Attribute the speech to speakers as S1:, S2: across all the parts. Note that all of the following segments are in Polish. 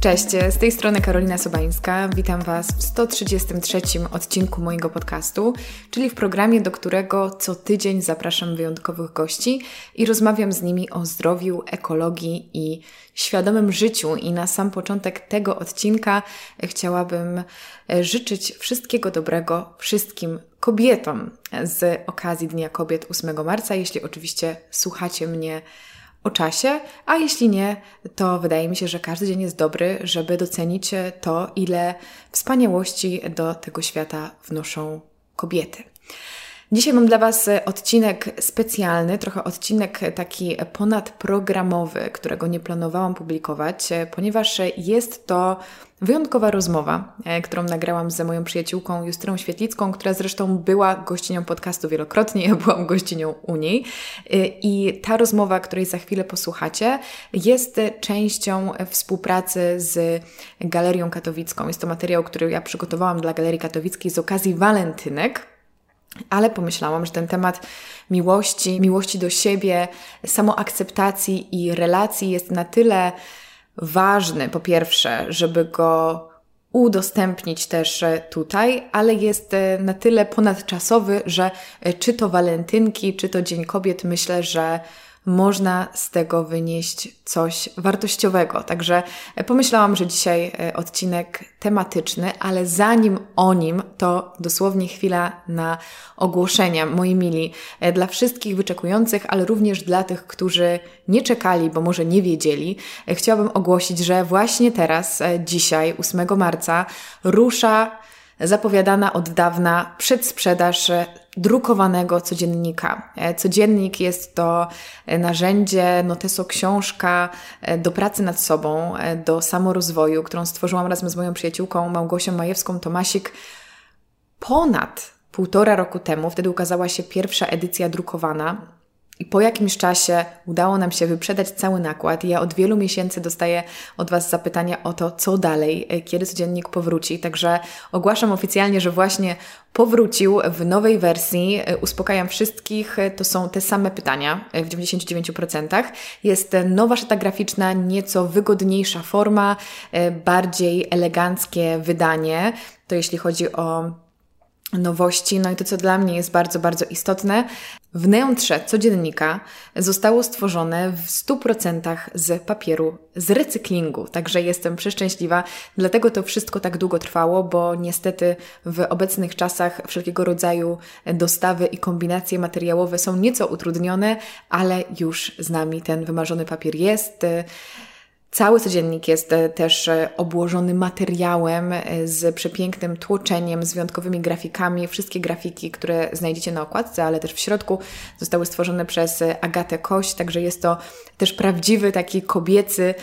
S1: Cześć, z tej strony Karolina Sobańska. Witam Was w 133 odcinku mojego podcastu, czyli w programie, do którego co tydzień zapraszam wyjątkowych gości i rozmawiam z nimi o zdrowiu, ekologii i świadomym życiu. I na sam początek tego odcinka chciałabym życzyć wszystkiego dobrego wszystkim kobietom z okazji Dnia Kobiet 8 marca, jeśli oczywiście słuchacie mnie o czasie, a jeśli nie, to wydaje mi się, że każdy dzień jest dobry, żeby docenić to, ile wspaniałości do tego świata wnoszą kobiety. Dzisiaj mam dla Was odcinek specjalny, trochę odcinek taki ponadprogramowy, którego nie planowałam publikować, ponieważ jest to wyjątkowa rozmowa, e, którą nagrałam z moją przyjaciółką Justyną Świetlicką, która zresztą była gościnią podcastu wielokrotnie, ja byłam gościnią u niej. E, I ta rozmowa, której za chwilę posłuchacie, jest częścią współpracy z Galerią Katowicką. Jest to materiał, który ja przygotowałam dla Galerii Katowickiej z okazji walentynek. Ale pomyślałam, że ten temat miłości, miłości do siebie, samoakceptacji i relacji jest na tyle ważny, po pierwsze, żeby go udostępnić też tutaj, ale jest e, na tyle ponadczasowy, że e, czy to walentynki, czy to Dzień Kobiet, myślę, że można z tego wynieść coś wartościowego. Także e, pomyślałam, że dzisiaj e, odcinek tematyczny, ale zanim o nim, to dosłownie chwila na ogłoszenia, moi mili, e, dla wszystkich wyczekujących, ale również dla tych, którzy nie czekali, bo może nie wiedzieli. Chciałabym ogłosić, że właśnie teraz, dzisiaj, 8 marca, rusza zapowiadana od dawna przedsprzedaż drukowanego codziennika. E, codziennik jest to e, narzędzie, noteso książka e, do pracy nad sobą, do samorozwoju, którą stworzyłam razem z moją przyjaciółką Małgosią Majewską-Tomasik ponad półtora roku temu. Wtedy ukazała się pierwsza edycja drukowana. I po jakimś czasie udało nam się wyprzedać cały nakład. Ja od wielu miesięcy dostaję od Was zapytania o to, co dalej, e, kiedy codziennik powróci. Także ogłaszam oficjalnie, że właśnie powrócił w nowej wersji. E, uspokajam wszystkich, e, to są te same pytania w 99%. Jest nowa szata graficzna, nieco wygodniejsza forma, bardziej eleganckie wydanie. To jeśli chodzi o nowości. No i to, co dla mnie jest bardzo, bardzo istotne, Wnętrze codziennika zostało stworzone w 100% z papieru z recyklingu, także jestem przeszczęśliwa. Dlatego to wszystko tak długo trwało, bo niestety w obecnych czasach wszelkiego rodzaju dostawy i kombinacje materiałowe są nieco utrudnione, ale już z nami ten wymarzony papier jest. Cały codziennik jest e, też e, obłożony materiałem e, z przepięknym tłoczeniem, z wyjątkowymi grafikami. Wszystkie grafiki, które znajdziecie na okładce, ale też w środku, zostały stworzone przez Agatę Kość, także jest to też prawdziwy taki kobiecy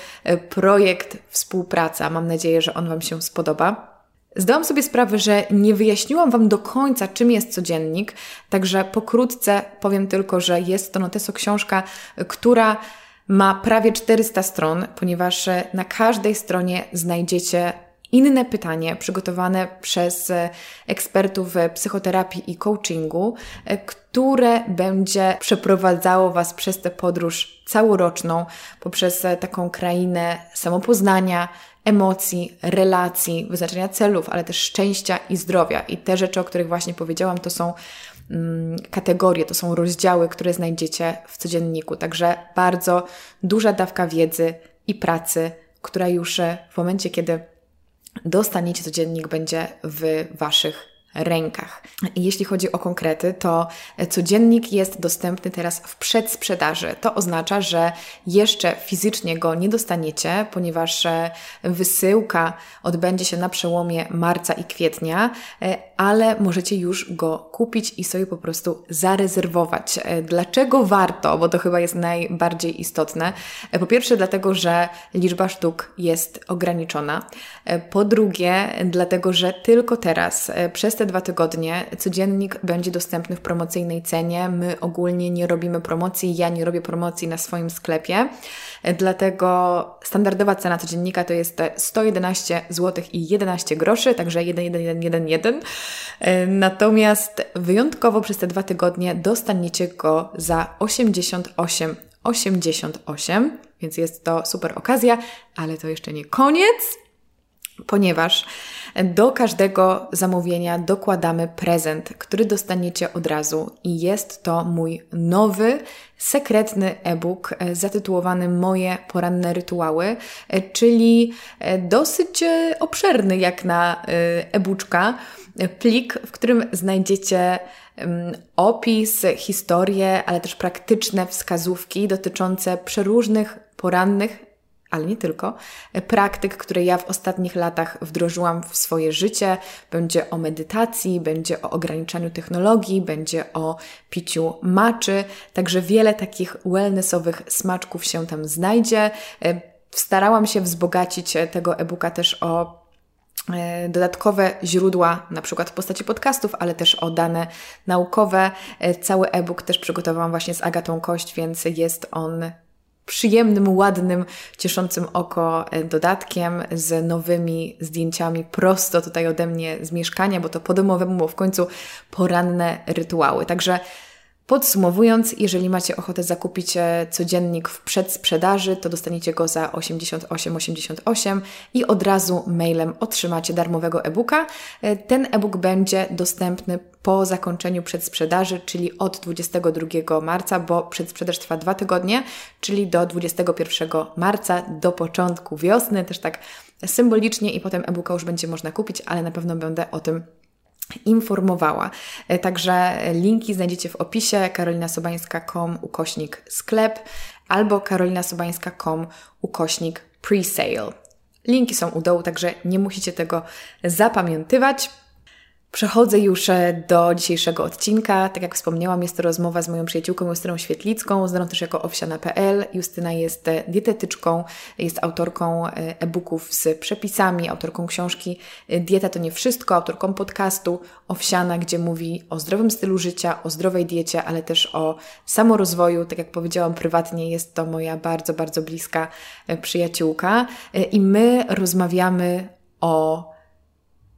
S1: projekt współpraca. Mam nadzieję, że on Wam się spodoba. Zdałam sobie sprawę, że nie wyjaśniłam Wam do końca, czym jest codziennik, także pokrótce powiem tylko, że jest to noteso książka, która ma prawie 400 stron, ponieważ e, na każdej stronie znajdziecie inne pytanie przygotowane przez e, ekspertów psychoterapii i coachingu, e, które będzie przeprowadzało Was przez tę podróż całoroczną, poprzez taką krainę samopoznania, emocji, relacji, wyznaczenia celów, ale też szczęścia i zdrowia. I te rzeczy, o których właśnie powiedziałam, to są kategorie, to są rozdziały, które znajdziecie w codzienniku. Także bardzo duża dawka wiedzy i pracy, która już w momencie, kiedy dostaniecie codziennik, będzie w Waszych rękach. Jeśli chodzi o konkrety, to codziennik jest dostępny teraz w przedsprzedaży. To oznacza, że jeszcze fizycznie go nie dostaniecie, ponieważ e, wysyłka odbędzie się na przełomie marca i kwietnia, e, ale możecie już go kupić i sobie po prostu zarezerwować. E, dlaczego warto? Bo to chyba jest najbardziej istotne. Po pierwsze, dlatego, że liczba sztuk jest ograniczona. Po drugie, dlatego, że tylko teraz, przez te dwa tygodnie codziennik będzie dostępny w promocyjnej cenie. My ogólnie nie robimy promocji, ja nie robię promocji na swoim sklepie, dlatego standardowa cena codziennika to jest 111 zł i 11 groszy, także 1111. Natomiast wyjątkowo przez te dwa tygodnie dostaniecie go za 88 88 Więc jest to super okazja, ale to jeszcze nie koniec, ponieważ do każdego zamówienia dokładamy prezent, który dostaniecie od razu. I jest to mój nowy, sekretny e-book e, zatytułowany Moje poranne rytuały, e, czyli e, dosyć obszerny jak na e-booczka, plik, w którym znajdziecie opis, historię, ale też praktyczne wskazówki dotyczące przeróżnych porannych ale nie tylko, praktyk, które ja w ostatnich latach wdrożyłam w swoje życie. Będzie o medytacji, będzie o ograniczaniu technologii, będzie o piciu maczy, także wiele takich wellnessowych smaczków się tam znajdzie. E, starałam się wzbogacić tego e-booka też o e, dodatkowe źródła, na przykład w postaci podcastów, ale też o dane naukowe. E, cały e-book też przygotowałam właśnie z Agatą Kość, więc jest on przyjemnym, ładnym, cieszącym oko e, dodatkiem z nowymi zdjęciami prosto tutaj ode mnie z mieszkania, bo to po domowemu, w końcu poranne rytuały. Także Podsumowując, jeżeli macie ochotę zakupić e, codziennik w przedsprzedaży, to dostaniecie go za 88,88 i od razu mailem otrzymacie darmowego e-booka. E, ten e-book będzie dostępny po zakończeniu przedsprzedaży, czyli od 22 marca, bo przedsprzedaż trwa dwa tygodnie, czyli do 21 marca, do początku wiosny, też tak symbolicznie i potem e-booka już będzie można kupić, ale na pewno będę o tym informowała. E, także linki znajdziecie w opisie karolinasobańska.com ukośnik sklep albo karolinasobańska.com ukośnik presale. Linki są u dołu, także nie musicie tego zapamiętywać. Przechodzę już e, do dzisiejszego odcinka. Tak jak wspomniałam, jest to rozmowa z moją przyjaciółką Justyną Świetlicką, znaną też jako owsiana.pl. Justyna jest e, dietetyczką, jest autorką e, e-booków z przepisami, autorką książki Dieta to nie wszystko, autorką podcastu Owsiana, gdzie mówi o zdrowym stylu życia, o zdrowej diecie, ale też o samorozwoju. Tak jak powiedziałam prywatnie, jest to moja bardzo, bardzo bliska przyjaciółka i my rozmawiamy o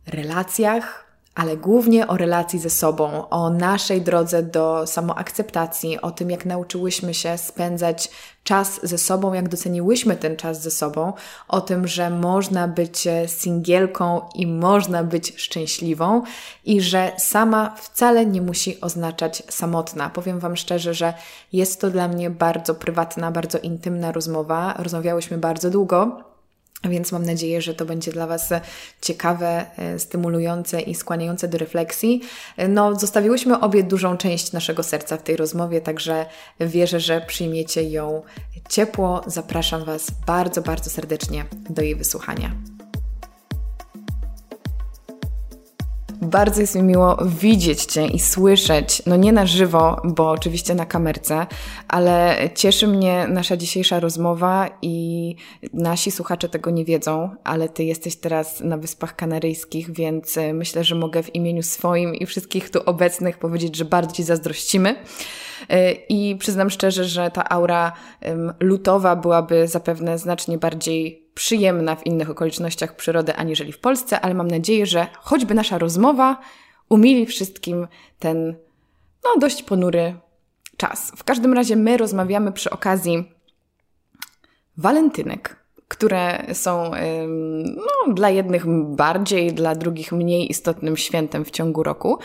S1: relacjach, ale głównie o relacji ze sobą, o naszej drodze do samoakceptacji, o tym, jak nauczyłyśmy się spędzać czas ze sobą, jak doceniłyśmy ten czas ze sobą, o tym, że można być singielką i można być szczęśliwą i że sama wcale nie musi oznaczać samotna. Powiem Wam szczerze, że jest to dla mnie bardzo prywatna, bardzo intymna rozmowa. Rozmawiałyśmy bardzo długo. Więc mam nadzieję, że to będzie dla Was ciekawe, e, stymulujące i skłaniające do refleksji. E, no, zostawiłyśmy obie dużą część naszego serca w tej rozmowie, także wierzę, że przyjmiecie ją ciepło. Zapraszam Was bardzo, bardzo serdecznie do jej wysłuchania. Bardzo jest mi miło widzieć Cię i słyszeć, no nie na żywo, bo oczywiście na kamerce, ale cieszy mnie nasza dzisiejsza rozmowa i nasi słuchacze tego nie wiedzą, ale Ty jesteś teraz na Wyspach Kanaryjskich, więc e, myślę, że mogę w imieniu swoim i wszystkich tu obecnych powiedzieć, że bardzo Ci zazdrościmy. E, I przyznam szczerze, że ta aura lutowa byłaby zapewne znacznie bardziej przyjemna w innych okolicznościach przyrody aniżeli w Polsce, ale mam nadzieję, że choćby nasza rozmowa umili wszystkim ten no, dość ponury czas. W każdym razie my rozmawiamy przy okazji walentynek, które są no, dla jednych bardziej, dla drugich mniej istotnym świętem w ciągu roku.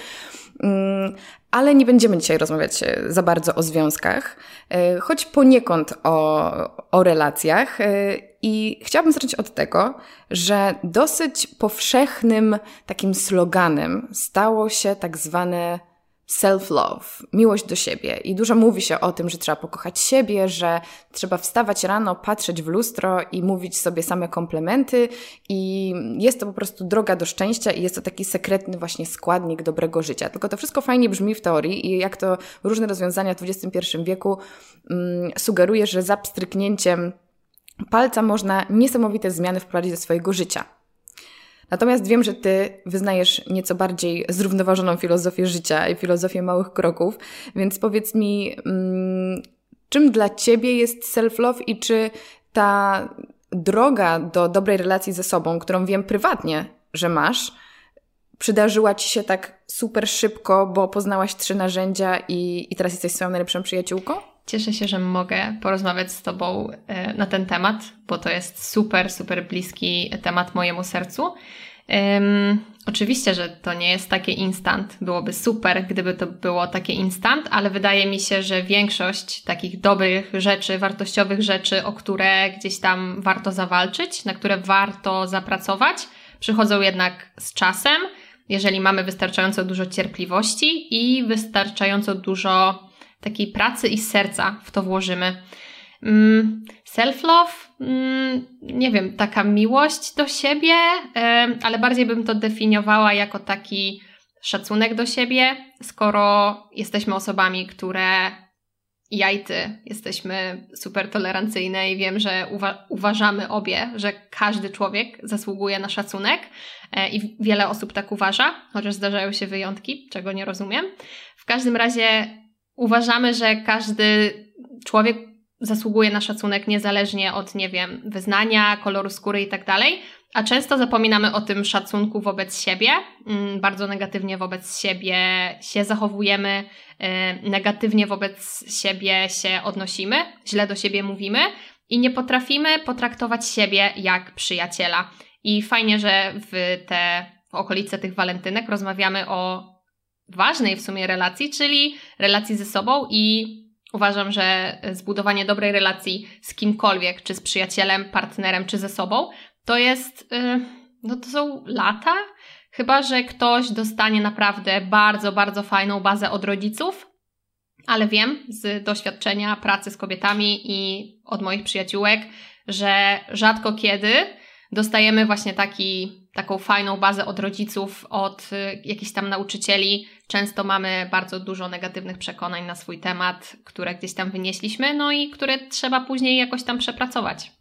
S1: Ale nie będziemy dzisiaj rozmawiać e, za bardzo o związkach, e, choć poniekąd o, o relacjach. E, I chciałabym zacząć od tego, że dosyć powszechnym takim sloganem stało się tak zwane self-love, miłość do siebie. I dużo mówi się o tym, że trzeba pokochać siebie, że trzeba wstawać rano, patrzeć w lustro i mówić sobie same komplementy. I jest to po prostu droga do szczęścia i jest to taki sekretny właśnie składnik dobrego życia. Tylko to wszystko fajnie brzmi w teorii i jak to różne rozwiązania w XXI wieku mm, sugeruje, że za pstryknięciem palca można niesamowite zmiany wprowadzić do swojego życia. Natomiast wiem, że Ty wyznajesz nieco bardziej zrównoważoną filozofię życia i filozofię małych kroków, więc powiedz mi, mm, czym dla Ciebie jest self-love i czy ta droga do dobrej relacji ze sobą, którą wiem prywatnie, że masz, przydarzyła Ci się tak super szybko, bo poznałaś trzy narzędzia i, i teraz jesteś swoją najlepszą przyjaciółką?
S2: Cieszę się, że mogę porozmawiać z Tobą e, na ten temat, bo to jest super, super bliski temat mojemu sercu. Um, oczywiście, że to nie jest takie instant. Byłoby super, gdyby to było takie instant, ale wydaje mi się, że większość takich dobrych rzeczy, wartościowych rzeczy, o które gdzieś tam warto zawalczyć, na które warto zapracować, przychodzą jednak z czasem, jeżeli mamy wystarczająco dużo cierpliwości i wystarczająco dużo takiej pracy i serca w to włożymy. Mm, self-love, mm, nie wiem, taka miłość do siebie, ale bardziej bym to definiowała jako taki szacunek do siebie, skoro jesteśmy osobami, które ja i ty jesteśmy super tolerancyjne i wiem, że uwa uważamy obie, że każdy człowiek zasługuje na szacunek e, i wiele osób tak uważa, chociaż zdarzają się wyjątki, czego nie rozumiem. W każdym razie uważamy, że każdy człowiek zasługuje na szacunek niezależnie od, nie wiem, wyznania, koloru skóry i tak dalej, a często zapominamy o tym szacunku wobec siebie, mm, bardzo negatywnie wobec siebie się zachowujemy, y, negatywnie wobec siebie się odnosimy, źle do siebie mówimy i nie potrafimy potraktować siebie jak przyjaciela. I fajnie, że w te w okolice tych walentynek rozmawiamy o ważnej w sumie relacji, czyli relacji ze sobą i uważam, że zbudowanie dobrej relacji z kimkolwiek, czy z przyjacielem, partnerem, czy ze sobą, to jest, y, no to są lata, chyba że ktoś dostanie naprawdę bardzo, bardzo fajną bazę od rodziców, ale wiem z doświadczenia pracy z kobietami i od moich przyjaciółek, że rzadko kiedy dostajemy właśnie taki, taką fajną bazę od rodziców, od y, jakichś tam nauczycieli. Często mamy bardzo dużo negatywnych przekonań na swój temat, które gdzieś tam wynieśliśmy, no i które trzeba później jakoś tam przepracować.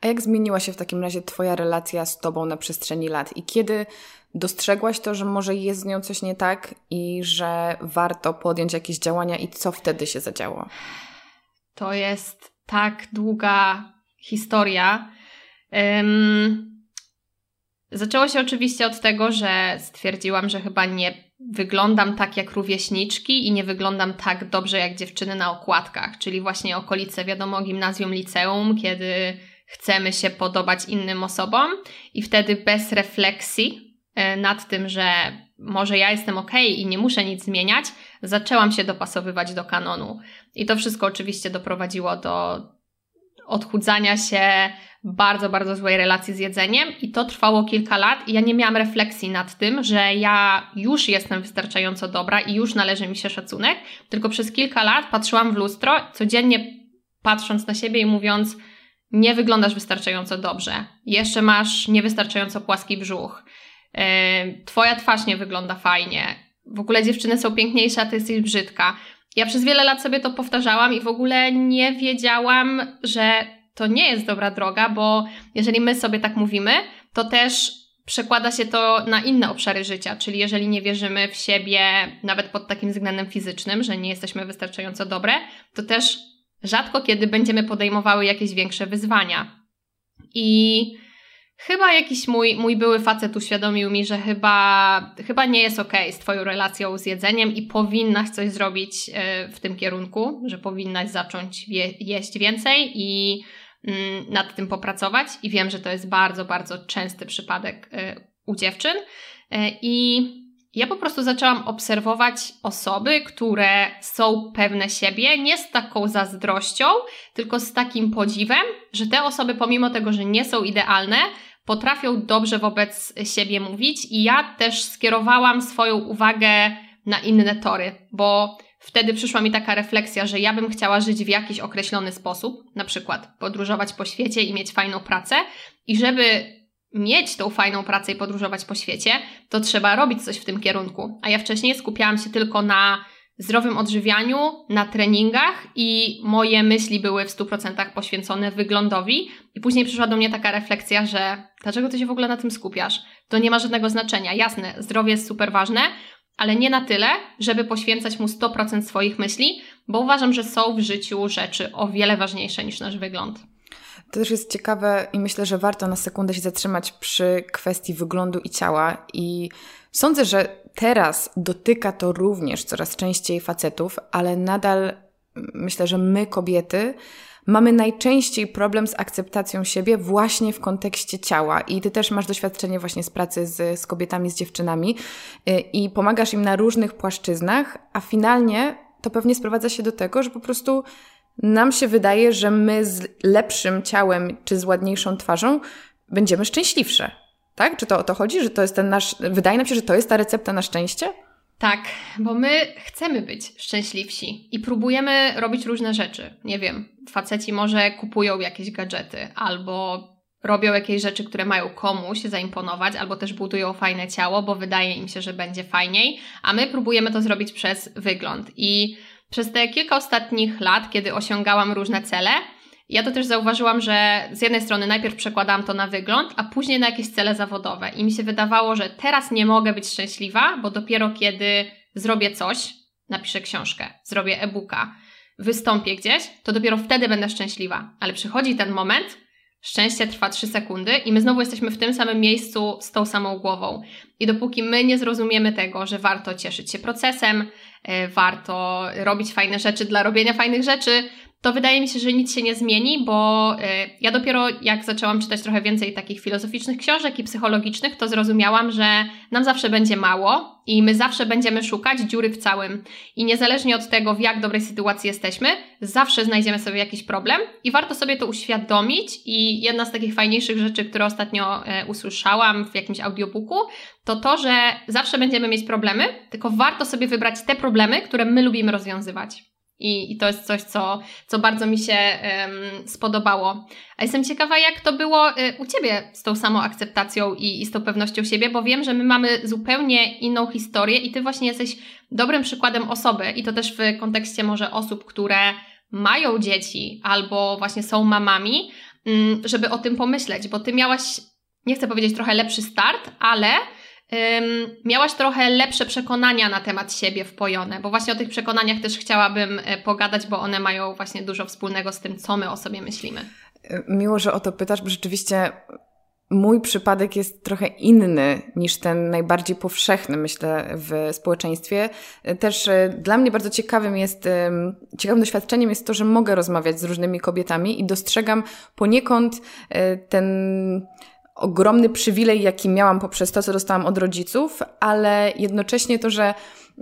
S1: A jak zmieniła się w takim razie Twoja relacja z Tobą na przestrzeni lat i kiedy dostrzegłaś to, że może jest z nią coś nie tak i że warto podjąć jakieś działania i co wtedy się zadziało?
S2: To jest tak długa historia. Um, zaczęło się oczywiście od tego, że stwierdziłam, że chyba nie wyglądam tak jak rówieśniczki i nie wyglądam tak dobrze jak dziewczyny na okładkach, czyli właśnie okolice, wiadomo, gimnazjum, liceum, kiedy chcemy się podobać innym osobom i wtedy bez refleksji e, nad tym, że może ja jestem ok i nie muszę nic zmieniać, zaczęłam się dopasowywać do kanonu. I to wszystko oczywiście doprowadziło do odchudzania się, bardzo, bardzo złej relacji z jedzeniem i to trwało kilka lat i ja nie miałam refleksji nad tym, że ja już jestem wystarczająco dobra i już należy mi się szacunek, tylko przez kilka lat patrzyłam w lustro, codziennie patrząc na siebie i mówiąc, nie wyglądasz wystarczająco dobrze, jeszcze masz niewystarczająco płaski brzuch, yy, twoja twarz nie wygląda fajnie, w ogóle dziewczyny są piękniejsze, a ty jesteś brzydka. Ja przez wiele lat sobie to powtarzałam i w ogóle nie wiedziałam, że to nie jest dobra droga, bo jeżeli my sobie tak mówimy, to też przekłada się to na inne obszary życia, czyli jeżeli nie wierzymy w siebie, nawet pod takim względem fizycznym, że nie jesteśmy wystarczająco dobre, to też rzadko kiedy będziemy podejmowały jakieś większe wyzwania. I chyba jakiś mój, mój były facet uświadomił mi, że chyba, chyba nie jest ok z Twoją relacją z jedzeniem i powinnaś coś zrobić e, w tym kierunku, że powinnaś zacząć je, jeść więcej i mm, nad tym popracować. I wiem, że to jest bardzo, bardzo częsty przypadek e, u dziewczyn. E, I ja po prostu zaczęłam obserwować osoby, które są pewne siebie, nie z taką zazdrością, tylko z takim podziwem, że te osoby, pomimo tego, że nie są idealne, potrafią dobrze wobec siebie mówić, i ja też skierowałam swoją uwagę na inne tory, bo wtedy przyszła mi taka refleksja, że ja bym chciała żyć w jakiś określony sposób, na przykład podróżować po świecie i mieć fajną pracę, i żeby mieć tą fajną pracę i podróżować po świecie, to trzeba robić coś w tym kierunku. A ja wcześniej skupiałam się tylko na zdrowym odżywianiu, na treningach i moje myśli były w 100% poświęcone wyglądowi. I później przyszła do mnie taka refleksja, że dlaczego ty się w ogóle na tym skupiasz? To nie ma żadnego znaczenia. Jasne, zdrowie jest super ważne, ale nie na tyle, żeby poświęcać mu 100% swoich myśli, bo uważam, że są w życiu rzeczy o wiele ważniejsze niż nasz wygląd.
S1: To też jest ciekawe i myślę, że warto na sekundę się zatrzymać przy kwestii wyglądu i ciała. I sądzę, że teraz dotyka to również coraz częściej facetów, ale nadal myślę, że my kobiety mamy najczęściej problem z akceptacją siebie właśnie w kontekście ciała. I ty też masz doświadczenie właśnie z pracy z, z kobietami, z dziewczynami y, i pomagasz im na różnych płaszczyznach, a finalnie to pewnie sprowadza się do tego, że po prostu nam się wydaje, że my z lepszym ciałem czy z ładniejszą twarzą będziemy szczęśliwsze. Tak? Czy to o to chodzi, że to jest ten nasz. Wydaje nam się, że to jest ta recepta na szczęście?
S2: Tak, bo my chcemy być szczęśliwsi i próbujemy robić różne rzeczy. Nie wiem, faceci może kupują jakieś gadżety albo robią jakieś rzeczy, które mają komuś zaimponować, albo też budują fajne ciało, bo wydaje im się, że będzie fajniej, a my próbujemy to zrobić przez wygląd. I przez te kilka ostatnich lat, kiedy osiągałam różne cele, ja to też zauważyłam, że z jednej strony najpierw przekładałam to na wygląd, a później na jakieś cele zawodowe. I mi się wydawało, że teraz nie mogę być szczęśliwa, bo dopiero kiedy zrobię coś, napiszę książkę, zrobię e-booka, wystąpię gdzieś, to dopiero wtedy będę szczęśliwa. Ale przychodzi ten moment, szczęście trwa 3 sekundy i my znowu jesteśmy w tym samym miejscu z tą samą głową. I dopóki my nie zrozumiemy tego, że warto cieszyć się procesem, e, warto robić fajne rzeczy dla robienia fajnych rzeczy, to wydaje mi się, że nic się nie zmieni, bo y, ja dopiero jak zaczęłam czytać trochę więcej takich filozoficznych książek i psychologicznych, to zrozumiałam, że nam zawsze będzie mało i my zawsze będziemy szukać dziury w całym. I niezależnie od tego, w jak dobrej sytuacji jesteśmy, zawsze znajdziemy sobie jakiś problem i warto sobie to uświadomić. I jedna z takich fajniejszych rzeczy, które ostatnio e, usłyszałam w jakimś audiobooku, to to, że zawsze będziemy mieć problemy, tylko warto sobie wybrać te problemy, które my lubimy rozwiązywać. I, I to jest coś, co, co bardzo mi się um, spodobało. A jestem ciekawa, jak to było y, u Ciebie z tą samą akceptacją i, i z tą pewnością siebie, bo wiem, że my mamy zupełnie inną historię i Ty właśnie jesteś dobrym przykładem osoby i to też w kontekście może osób, które mają dzieci albo właśnie są mamami, um, żeby o tym pomyśleć, bo Ty miałaś, nie chcę powiedzieć trochę lepszy start, ale miałaś trochę lepsze przekonania na temat siebie wpojone, bo właśnie o tych przekonaniach też chciałabym e, pogadać, bo one mają właśnie dużo wspólnego z tym, co my o sobie myślimy.
S1: Miło, że o to pytasz, bo rzeczywiście mój przypadek jest trochę inny niż ten najbardziej powszechny, myślę, w społeczeństwie. Też e, dla mnie bardzo ciekawym jest, ciekawym doświadczeniem jest to, że mogę rozmawiać z różnymi kobietami i dostrzegam poniekąd e, ten ogromny przywilej, jaki miałam poprzez to, co dostałam od rodziców, ale jednocześnie to, że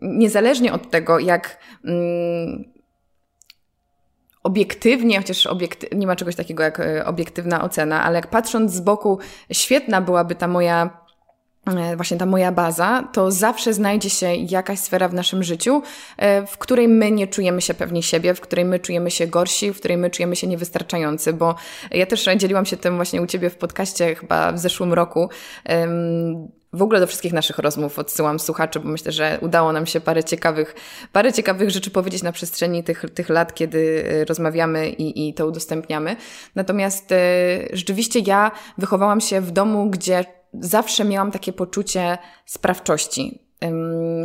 S1: niezależnie od tego, jak mm, obiektywnie, chociaż obiekty, nie ma czegoś takiego jak e, obiektywna ocena, ale jak patrząc z boku, świetna byłaby ta moja właśnie ta moja baza, to zawsze znajdzie się jakaś sfera w naszym życiu, e, w której my nie czujemy się pewni siebie, w której my czujemy się gorsi, w której my czujemy się niewystarczający, bo ja też dzieliłam się tym właśnie u Ciebie w podcaście chyba w zeszłym roku. W ogóle do wszystkich naszych rozmów odsyłam słuchaczy, bo myślę, że udało nam się parę ciekawych, parę ciekawych rzeczy powiedzieć na przestrzeni tych, tych lat, kiedy e, rozmawiamy i, i to udostępniamy. Natomiast rzeczywiście ja wychowałam się w domu, gdzie zawsze miałam takie poczucie sprawczości.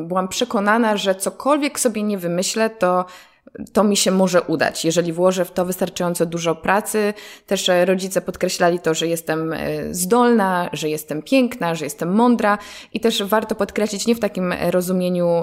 S1: Byłam przekonana, że cokolwiek sobie nie wymyślę, to to mi się może udać, jeżeli włożę w to wystarczająco dużo pracy. Też e, rodzice podkreślali to, że jestem e, zdolna, że jestem piękna, że jestem mądra i też warto podkreślić nie w takim rozumieniu,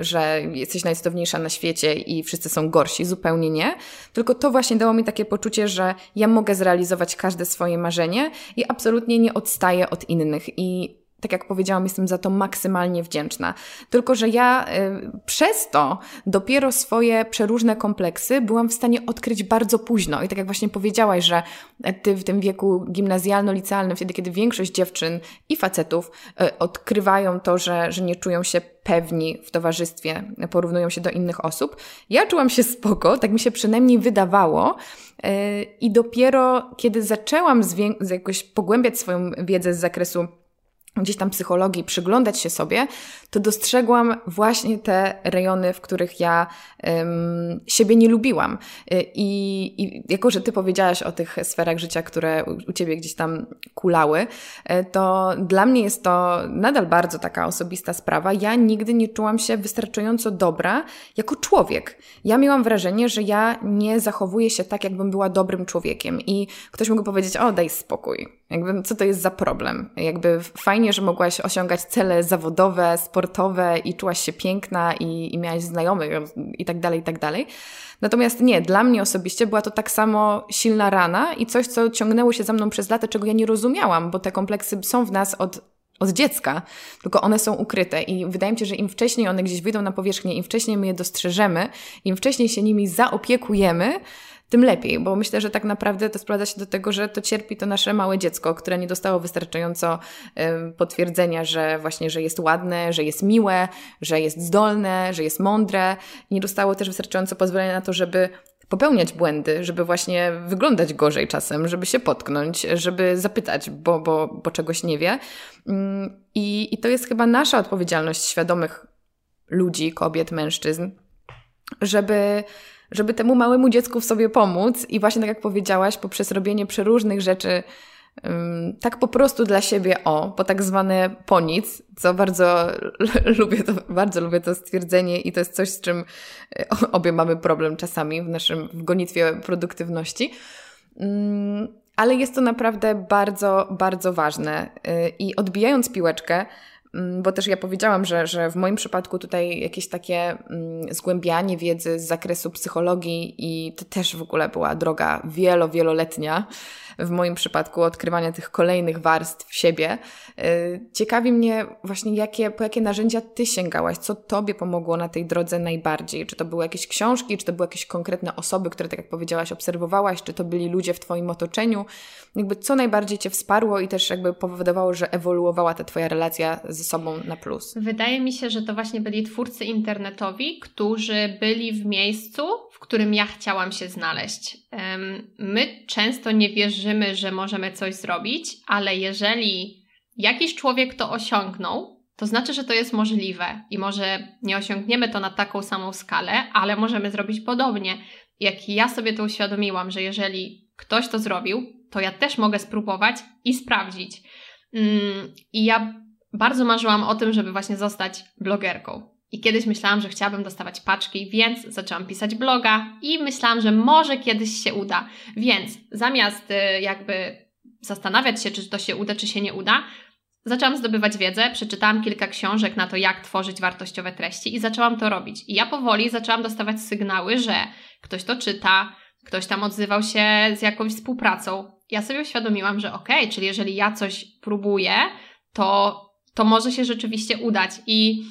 S1: że jesteś najcudowniejsza na świecie i wszyscy są gorsi, zupełnie nie, tylko to właśnie dało mi takie poczucie, że ja mogę zrealizować każde swoje marzenie i absolutnie nie odstaję od innych. I tak jak powiedziałam, jestem za to maksymalnie wdzięczna. Tylko, że ja y, przez to dopiero swoje przeróżne kompleksy byłam w stanie odkryć bardzo późno. I tak jak właśnie powiedziałaś, że ty w tym wieku gimnazjalno-licealnym, wtedy kiedy większość dziewczyn i facetów y, odkrywają to, że, że nie czują się pewni w towarzystwie, porównują się do innych osób, ja czułam się spoko, tak mi się przynajmniej wydawało. Y, I dopiero kiedy zaczęłam jakoś pogłębiać swoją wiedzę z zakresu gdzieś tam psychologii, przyglądać się sobie, to dostrzegłam właśnie te rejony, w których ja um, siebie nie lubiłam. Y, I, I jako, że ty powiedziałaś o tych sferach życia, które u, ciebie gdzieś tam kulały, y, to dla mnie jest to nadal bardzo taka osobista sprawa. Ja nigdy nie czułam się wystarczająco dobra jako człowiek. Ja miałam wrażenie, że ja nie zachowuję się tak, jakbym była dobrym człowiekiem. I ktoś mógł powiedzieć, o daj spokój, jakby co to jest za problem? Jakby fajnie, że mogłaś osiągać cele zawodowe, sportowe i czułaś się piękna i, i miałaś znajomych i tak dalej, i tak dalej. Natomiast nie, dla mnie osobiście była to tak samo silna rana i coś, co ciągnęło się za mną przez lata, czego ja nie rozumiałam, bo te kompleksy są w nas od od dziecka, tylko one są ukryte i wydaje mi się, że im wcześniej one gdzieś wyjdą na powierzchnię, im wcześniej my je dostrzeżemy, im wcześniej się nimi zaopiekujemy, tym lepiej, bo myślę, że tak naprawdę to sprowadza się do tego, że to cierpi to nasze małe dziecko, które nie dostało wystarczająco potwierdzenia, że właśnie, że jest ładne, że jest miłe, że jest zdolne, że jest mądre. Nie dostało też wystarczająco pozwolenia na to, żeby popełniać błędy, żeby właśnie wyglądać gorzej czasem, żeby się potknąć, żeby zapytać, bo, bo, bo czegoś nie wie. Mm, I, I to jest chyba nasza odpowiedzialność świadomych ludzi, kobiet, mężczyzn, żeby żeby temu małemu dziecku w sobie pomóc i właśnie tak jak powiedziałaś, poprzez robienie przeróżnych rzeczy tak po prostu dla siebie, o, po tak zwane ponic, co bardzo lubię to, bardzo lubię to stwierdzenie i to jest coś, z czym e, obie mamy problem czasami w naszym w gonitwie produktywności. Ale jest to naprawdę bardzo, bardzo ważne. E, I odbijając piłeczkę, bo też ja powiedziałam, że, że w moim przypadku tutaj jakieś takie mm, zgłębianie wiedzy z zakresu psychologii i to też w ogóle była droga wielo, wieloletnia w moim przypadku odkrywania tych kolejnych warstw siebie. Y, ciekawi mnie właśnie, jakie, po jakie narzędzia Ty sięgałaś, co Tobie pomogło na tej drodze najbardziej? Czy to były jakieś książki, czy to były jakieś konkretne osoby, które, tak jak powiedziałaś, obserwowałaś, czy to byli ludzie w Twoim otoczeniu? Jakby co najbardziej Cię wsparło i też jakby powodowało, że ewoluowała ta Twoja relacja ze sobą na plus?
S2: Wydaje mi się, że to właśnie byli twórcy internetowi, którzy byli w miejscu, w którym ja chciałam się znaleźć. My często nie wierzymy, że możemy coś zrobić, ale jeżeli jakiś człowiek to osiągnął, to znaczy, że to jest możliwe i może nie osiągniemy to na taką samą skalę, ale możemy zrobić podobnie. Jak ja sobie to uświadomiłam, że jeżeli ktoś to zrobił, to ja też mogę spróbować i sprawdzić. Mm, I ja bardzo marzyłam o tym, żeby właśnie zostać blogerką. I kiedyś myślałam, że chciałabym dostawać paczki, więc zaczęłam pisać bloga i myślałam, że może kiedyś się uda. Więc zamiast y, jakby zastanawiać się, czy to się uda, czy się nie uda, zaczęłam zdobywać wiedzę, przeczytałam kilka książek na to, jak tworzyć wartościowe treści i zaczęłam to robić. I ja powoli zaczęłam dostawać sygnały, że ktoś to czyta, ktoś tam odzywał się z jakąś współpracą. Ja sobie uświadomiłam, że okej, okay, czyli jeżeli ja coś próbuję, to, to może się rzeczywiście udać. I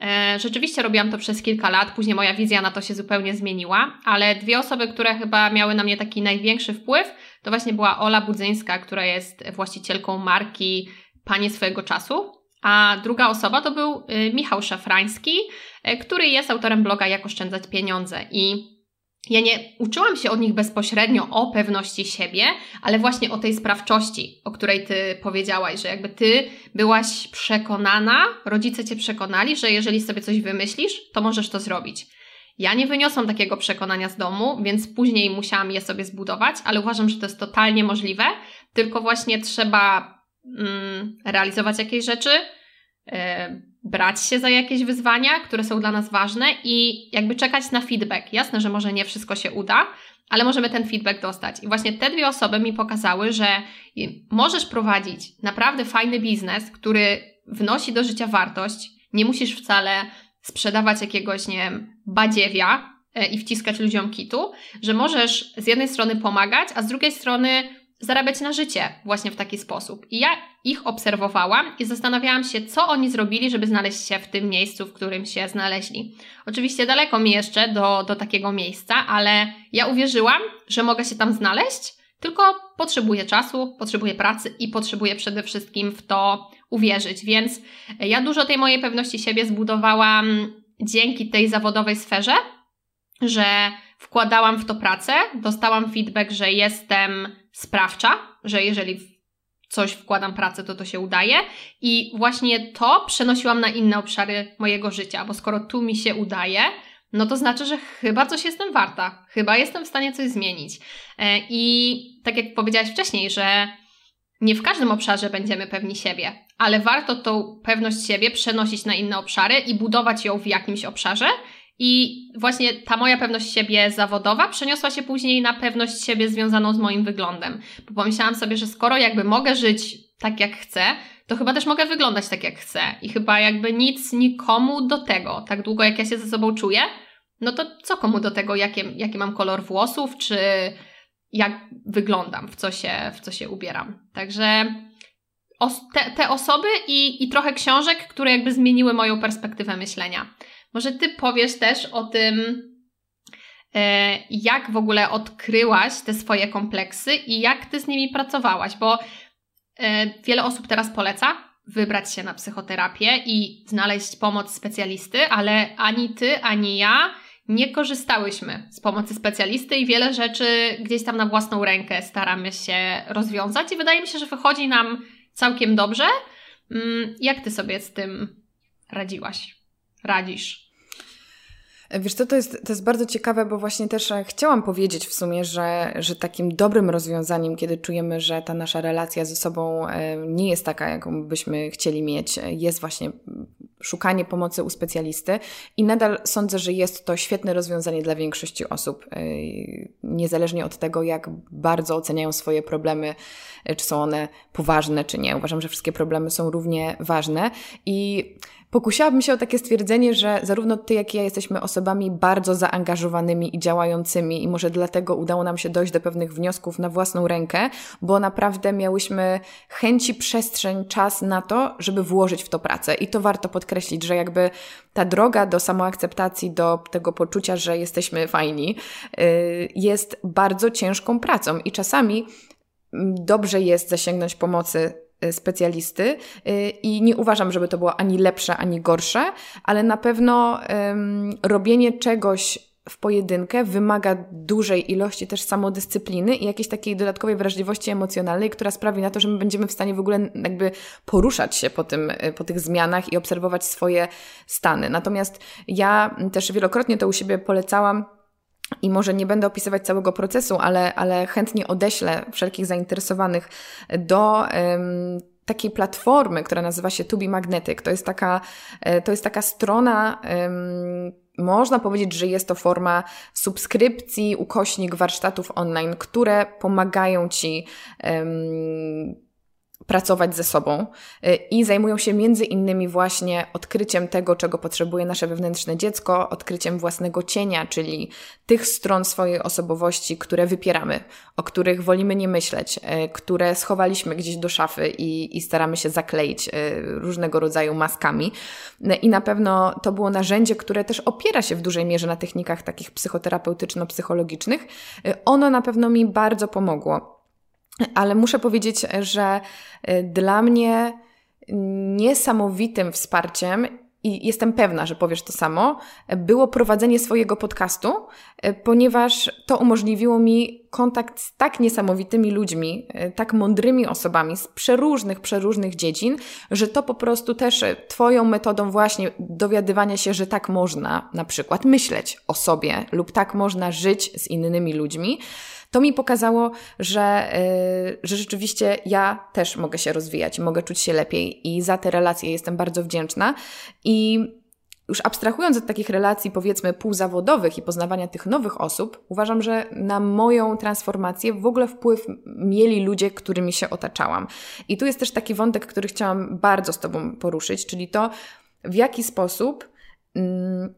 S2: E, rzeczywiście robiłam to przez kilka lat, później moja wizja na to się zupełnie zmieniła, ale dwie osoby, które chyba miały na mnie taki największy wpływ, to właśnie była Ola Budzyńska, która jest właścicielką marki Panie swojego czasu, a druga osoba to był y, Michał Szafrański, y, który jest autorem bloga Jak oszczędzać pieniądze i ja nie uczyłam się od nich bezpośrednio o pewności siebie, ale właśnie o tej sprawczości, o której ty powiedziałaś, że jakby ty byłaś przekonana, rodzice cię przekonali, że jeżeli sobie coś wymyślisz, to możesz to zrobić. Ja nie wyniosłam takiego przekonania z domu, więc później musiałam je sobie zbudować, ale uważam, że to jest totalnie możliwe, tylko właśnie trzeba mm, realizować jakieś rzeczy, yy, brać się za jakieś wyzwania, które są dla nas ważne i jakby czekać na feedback. Jasne, że może nie wszystko się uda, ale możemy ten feedback dostać. I właśnie te dwie osoby mi pokazały, że możesz prowadzić naprawdę fajny biznes, który wnosi do życia wartość. Nie musisz wcale sprzedawać jakiegoś, nie wiem, badziewia e, i wciskać ludziom kitu, że możesz z jednej strony pomagać, a z drugiej strony zarabiać na życie właśnie w taki sposób. I ja ich obserwowałam i zastanawiałam się, co oni zrobili, żeby znaleźć się w tym miejscu, w którym się znaleźli. Oczywiście daleko mi jeszcze do, do takiego miejsca, ale ja uwierzyłam, że mogę się tam znaleźć, tylko potrzebuję czasu, potrzebuję pracy i potrzebuję przede wszystkim w to uwierzyć. Więc ja dużo tej mojej pewności siebie zbudowałam dzięki tej zawodowej sferze, że wkładałam w to pracę, dostałam feedback, że jestem sprawcza, że jeżeli coś wkładam pracę, to to się udaje. I właśnie to przenosiłam na inne obszary mojego życia, bo skoro tu mi się udaje, no to znaczy, że chyba coś jestem warta, chyba jestem w stanie coś zmienić. E, I tak jak powiedziałaś wcześniej, że nie w każdym obszarze będziemy pewni siebie, ale warto tą pewność siebie przenosić na inne obszary i budować ją w jakimś obszarze i właśnie ta moja pewność siebie zawodowa przeniosła się później na pewność siebie związaną z moim wyglądem. Bo pomyślałam sobie, że skoro jakby mogę żyć tak jak chcę, to chyba też mogę wyglądać tak jak chcę. I chyba jakby nic nikomu do tego, tak długo jak ja się ze sobą czuję, no to co komu do tego, jakie, jaki mam kolor włosów, czy jak wyglądam, w co się, w co się ubieram. Także te, te osoby i, i trochę książek, które jakby zmieniły moją perspektywę myślenia. Może Ty powiesz też o tym, e, jak w ogóle odkryłaś te swoje kompleksy i jak Ty z nimi pracowałaś, bo e, wiele osób teraz poleca wybrać się na psychoterapię i znaleźć pomoc specjalisty, ale ani Ty, ani ja nie korzystałyśmy z pomocy specjalisty i wiele rzeczy gdzieś tam na własną rękę staramy się rozwiązać i wydaje mi się, że wychodzi nam całkiem dobrze. Mm, jak ty sobie z tym radziłaś? Radzisz?
S1: Wiesz co, to jest, to jest bardzo ciekawe, bo właśnie też e, chciałam powiedzieć w sumie, że, że takim dobrym rozwiązaniem, kiedy czujemy, że ta nasza relacja ze sobą e, nie jest taka, jaką byśmy chcieli mieć, jest właśnie szukanie pomocy u specjalisty i nadal sądzę, że jest to świetne rozwiązanie dla większości osób, e, niezależnie od tego, jak bardzo oceniają swoje problemy, czy są one poważne, czy nie. Uważam, że wszystkie problemy są równie ważne i Pokusiłabym się o takie stwierdzenie, że zarówno ty, jak i ja jesteśmy osobami bardzo zaangażowanymi i działającymi, i może dlatego udało nam się dojść do pewnych wniosków na własną rękę, bo naprawdę miałyśmy chęci, przestrzeń, czas na to, żeby włożyć w to pracę. I to warto podkreślić, że jakby ta droga do samoakceptacji, do tego poczucia, że jesteśmy fajni, y, jest bardzo ciężką pracą i czasami mm, dobrze jest zasięgnąć pomocy specjalisty y, i nie uważam, żeby to było ani lepsze, ani gorsze, ale na pewno um, robienie czegoś w pojedynkę wymaga dużej ilości też samodyscypliny i jakiejś takiej dodatkowej wrażliwości emocjonalnej, która sprawi na to, że my będziemy w stanie w ogóle jakby poruszać się po, tym, y, po tych zmianach i obserwować swoje stany. Natomiast ja też wielokrotnie to u siebie polecałam, i może nie będę opisywać całego procesu, ale, ale chętnie odeślę wszelkich zainteresowanych do um, takiej platformy, która nazywa się Tubi Magnetic. To jest taka, e, to jest taka strona, um, można powiedzieć, że jest to forma subskrypcji, ukośnik warsztatów online, które pomagają Ci um, pracować ze sobą y, i zajmują się między innymi właśnie odkryciem tego, czego potrzebuje nasze wewnętrzne dziecko, odkryciem własnego cienia, czyli tych stron swojej osobowości, które wypieramy, o których wolimy nie myśleć, y, które schowaliśmy gdzieś do szafy i, i staramy się zakleić y, różnego rodzaju maskami. I na pewno to było narzędzie, które też opiera się w dużej mierze na technikach takich psychoterapeutyczno-psychologicznych. Ono na pewno mi bardzo pomogło ale muszę powiedzieć, że y, dla mnie niesamowitym wsparciem i jestem pewna, że powiesz to samo, było prowadzenie swojego podcastu, y, ponieważ to umożliwiło mi kontakt z tak niesamowitymi ludźmi, y, tak mądrymi osobami z przeróżnych, przeróżnych dziedzin, że to po prostu też Twoją metodą właśnie dowiadywania się, że tak można na przykład myśleć o sobie lub tak można żyć z innymi ludźmi, to mi pokazało, że, yy, że rzeczywiście ja też mogę się rozwijać, mogę czuć się lepiej i za te relacje jestem bardzo wdzięczna. I już abstrahując od takich relacji, powiedzmy, półzawodowych i poznawania tych nowych osób, uważam, że na moją transformację w ogóle wpływ mieli ludzie, którymi się otaczałam. I tu jest też taki wątek, który chciałam bardzo z Tobą poruszyć, czyli to, w jaki sposób mm,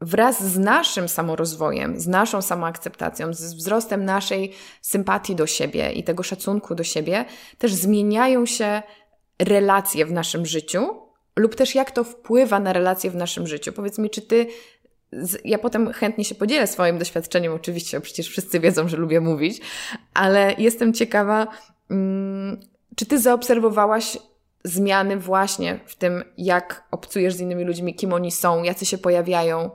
S1: wraz z naszym samorozwojem, z naszą samoakceptacją, z wzrostem naszej sympatii do siebie i tego szacunku do siebie, też zmieniają się relacje w naszym życiu, lub też jak to wpływa na relacje w naszym życiu. Powiedz mi, czy ty. Ja potem chętnie się podzielę swoim doświadczeniem, oczywiście, przecież wszyscy wiedzą, że lubię mówić, ale jestem ciekawa, mm, czy ty zaobserwowałaś zmiany właśnie w tym, jak obcujesz z innymi ludźmi, kim oni są, jacy się pojawiają,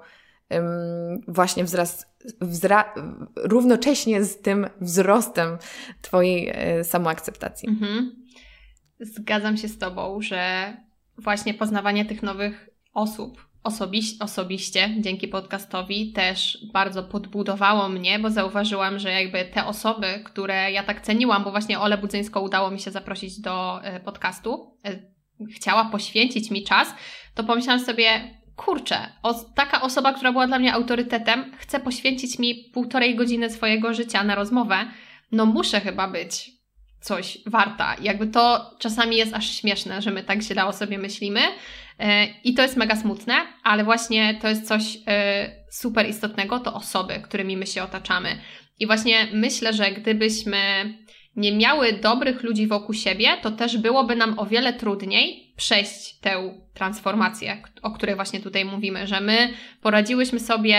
S1: właśnie wzrast, wzra, równocześnie z tym wzrostem Twojej e, samoakceptacji. Mhm.
S2: Zgadzam się z Tobą, że właśnie poznawanie tych nowych osób osobiś, osobiście dzięki podcastowi też bardzo podbudowało mnie, bo zauważyłam, że jakby te osoby, które ja tak ceniłam, bo właśnie Ole Budzyńską udało mi się zaprosić do e, podcastu, e, chciała poświęcić mi czas, to pomyślałam sobie, kurczę, o, taka osoba, która była dla mnie autorytetem, chce poświęcić mi półtorej godziny swojego życia na rozmowę, no muszę chyba być coś warta. Jakby to czasami jest aż śmieszne, że my tak źle o sobie myślimy. E, I to jest mega smutne, ale właśnie to jest coś e, super istotnego, to osoby, którymi my się otaczamy. I właśnie myślę, że gdybyśmy nie miały dobrych ludzi wokół siebie, to też byłoby nam o wiele trudniej przejść tę transformację, o której właśnie tutaj mówimy, że my poradziłyśmy sobie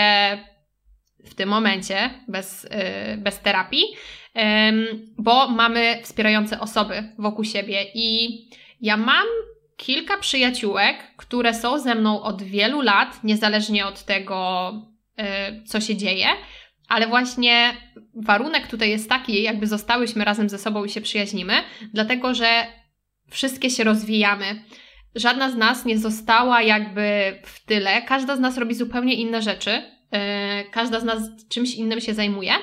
S2: w tym momencie bez, y, bez terapii, bo mamy wspierające osoby wokół siebie. I ja mam kilka przyjaciółek, które są ze mną od wielu lat, niezależnie od tego, y, co się dzieje, ale właśnie warunek tutaj jest taki, jakby zostałyśmy razem ze sobą i się przyjaźnimy, dlatego że wszystkie się rozwijamy. Żadna z nas nie została jakby w tyle, każda z nas robi zupełnie inne rzeczy, yy, każda z nas czymś innym się zajmuje,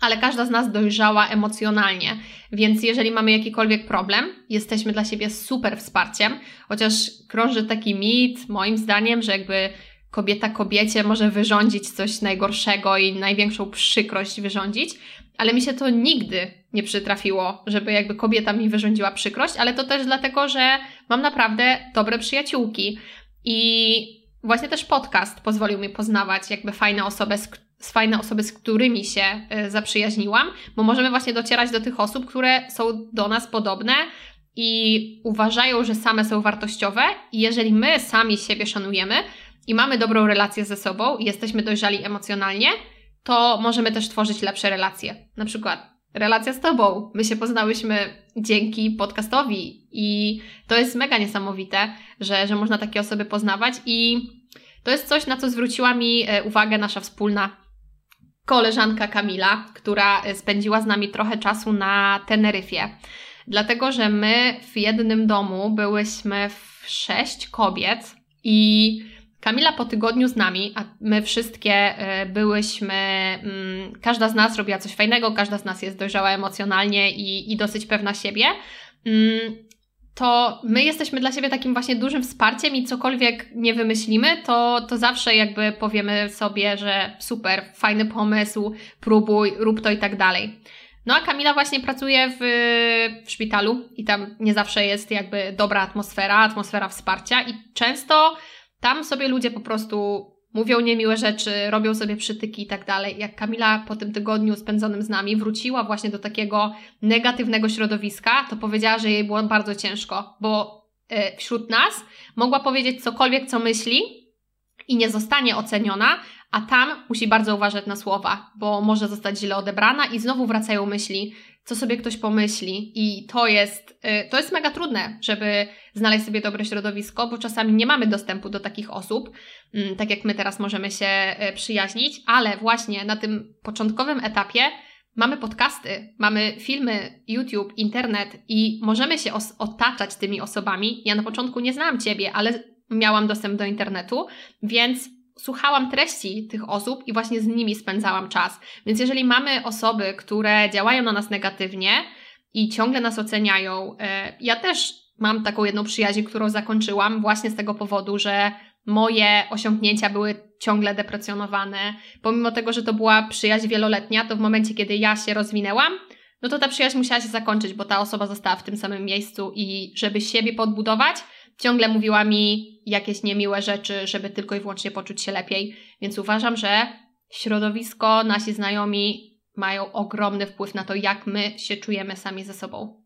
S2: ale każda z nas dojrzała emocjonalnie. Więc jeżeli mamy jakikolwiek problem, jesteśmy dla siebie super wsparciem, chociaż krąży taki mit, moim zdaniem, że jakby kobieta kobiecie może wyrządzić coś najgorszego i największą przykrość wyrządzić, ale mi się to nigdy nie przytrafiło, żeby jakby kobieta mi wyrządziła przykrość, ale to też dlatego, że mam naprawdę dobre przyjaciółki i właśnie też podcast pozwolił mi poznawać jakby fajne osoby, z, fajne osoby, z którymi się y, zaprzyjaźniłam, bo możemy właśnie docierać do tych osób, które są do nas podobne i uważają, że same są wartościowe i jeżeli my sami siebie szanujemy, i mamy dobrą relację ze sobą i jesteśmy dojrzali emocjonalnie, to możemy też tworzyć lepsze relacje. Na przykład relacja z Tobą. My się poznałyśmy dzięki podcastowi i to jest mega niesamowite, że, że można takie osoby poznawać i to jest coś, na co zwróciła mi e, uwagę nasza wspólna koleżanka Kamila, która e, spędziła z nami trochę czasu na Teneryfie. Dlatego, że my w jednym domu byłyśmy w sześć kobiet i Kamila po tygodniu z nami, a my wszystkie e, byłyśmy, mm, każda z nas robiła coś fajnego, każda z nas jest dojrzała emocjonalnie i, i dosyć pewna siebie, mm, to my jesteśmy dla siebie takim właśnie dużym wsparciem i cokolwiek nie wymyślimy, to, to zawsze jakby powiemy sobie, że super, fajny pomysł, próbuj, rób to i tak dalej. No a Kamila właśnie pracuje w, w szpitalu i tam nie zawsze jest jakby dobra atmosfera, atmosfera wsparcia i często tam sobie ludzie po prostu mówią niemiłe rzeczy, robią sobie przytyki i tak dalej. Jak Kamila po tym tygodniu spędzonym z nami wróciła właśnie do takiego negatywnego środowiska, to powiedziała, że jej było bardzo ciężko, bo e, wśród nas mogła powiedzieć cokolwiek, co myśli i nie zostanie oceniona, a tam musi bardzo uważać na słowa, bo może zostać źle odebrana i znowu wracają myśli, co sobie ktoś pomyśli. I to jest, y, to jest mega trudne, żeby znaleźć sobie dobre środowisko, bo czasami nie mamy dostępu do takich osób, mm, tak jak my teraz możemy się y, przyjaźnić, ale właśnie na tym początkowym etapie mamy podcasty, mamy filmy, YouTube, internet i możemy się otaczać tymi osobami. Ja na początku nie znałam Ciebie, ale miałam dostęp do internetu, więc słuchałam treści tych osób i właśnie z nimi spędzałam czas. Więc jeżeli mamy osoby, które działają na nas negatywnie i ciągle nas oceniają, e, ja też mam taką jedną przyjaźń, którą zakończyłam właśnie z tego powodu, że moje osiągnięcia były ciągle deprecjonowane. Pomimo tego, że to była przyjaźń wieloletnia, to w momencie, kiedy ja się rozwinęłam, no to ta przyjaźń musiała się zakończyć, bo ta osoba została w tym samym miejscu i żeby siebie podbudować, ciągle mówiła mi jakieś niemiłe rzeczy, żeby tylko i wyłącznie poczuć się lepiej. Więc uważam, że środowisko, nasi znajomi mają ogromny wpływ na to, jak my się czujemy sami ze sobą.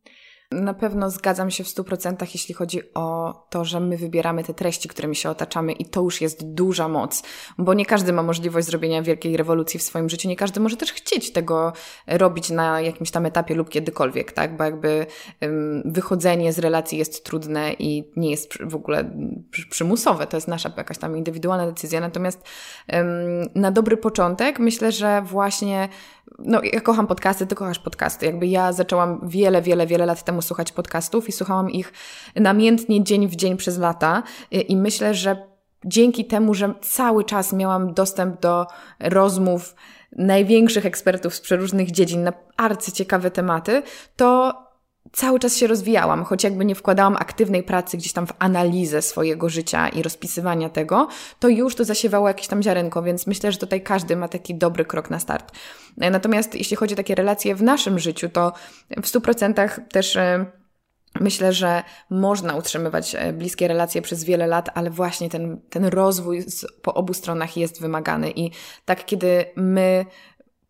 S1: Na pewno zgadzam się w 100%, jeśli chodzi o to, że my wybieramy te treści, którymi się otaczamy, i to już jest duża moc, bo nie każdy ma możliwość zrobienia wielkiej rewolucji w swoim życiu, nie każdy może też chcieć tego robić na jakimś tam etapie lub kiedykolwiek, tak? Bo jakby wychodzenie z relacji jest trudne i nie jest w ogóle przymusowe, to jest nasza jakaś tam indywidualna decyzja. Natomiast na dobry początek myślę, że właśnie no, ja kocham podcasty, ty kochasz podcasty. Jakby ja zaczęłam wiele, wiele, wiele lat temu słuchać podcastów i słuchałam ich namiętnie dzień w dzień przez lata i myślę, że dzięki temu, że cały czas miałam dostęp do rozmów największych ekspertów z przeróżnych dziedzin na arcyciekawe tematy, to cały czas się rozwijałam, choć jakby nie wkładałam aktywnej pracy gdzieś tam w analizę swojego życia i rozpisywania tego, to już to zasiewało jakieś tam ziarenko, więc myślę, że tutaj każdy ma taki dobry krok na start. Natomiast jeśli chodzi o takie relacje w naszym życiu, to w 100% też e, Myślę, że można utrzymywać e, bliskie relacje przez wiele lat, ale właśnie ten, ten rozwój po obu stronach jest wymagany. I tak, kiedy my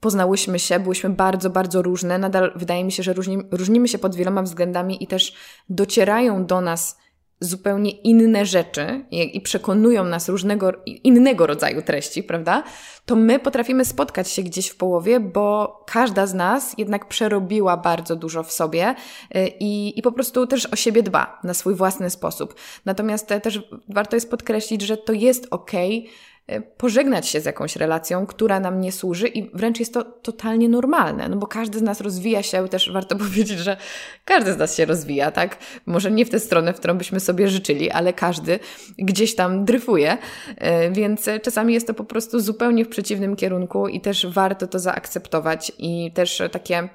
S1: poznałyśmy się, byłyśmy bardzo, bardzo różne. Nadal wydaje mi się, że różni, różnimy się pod wieloma względami i też docierają do nas zupełnie inne rzeczy i, przekonują nas różnego, innego rodzaju treści, prawda? To my potrafimy spotkać się gdzieś w połowie, bo każda z nas jednak przerobiła bardzo dużo w sobie y, i, i po prostu też o siebie dba na swój własny sposób. Natomiast też warto jest podkreślić, że to jest okej, okay, pożegnać się z jakąś relacją, która nam nie służy i wręcz jest to totalnie normalne, no bo każdy z nas rozwija się, też warto powiedzieć, że każdy z nas się rozwija, tak? Może nie w tę stronę, w którą byśmy sobie życzyli, ale każdy gdzieś tam dryfuje, e, więc czasami jest to po prostu zupełnie w przeciwnym kierunku i też warto to zaakceptować i też takie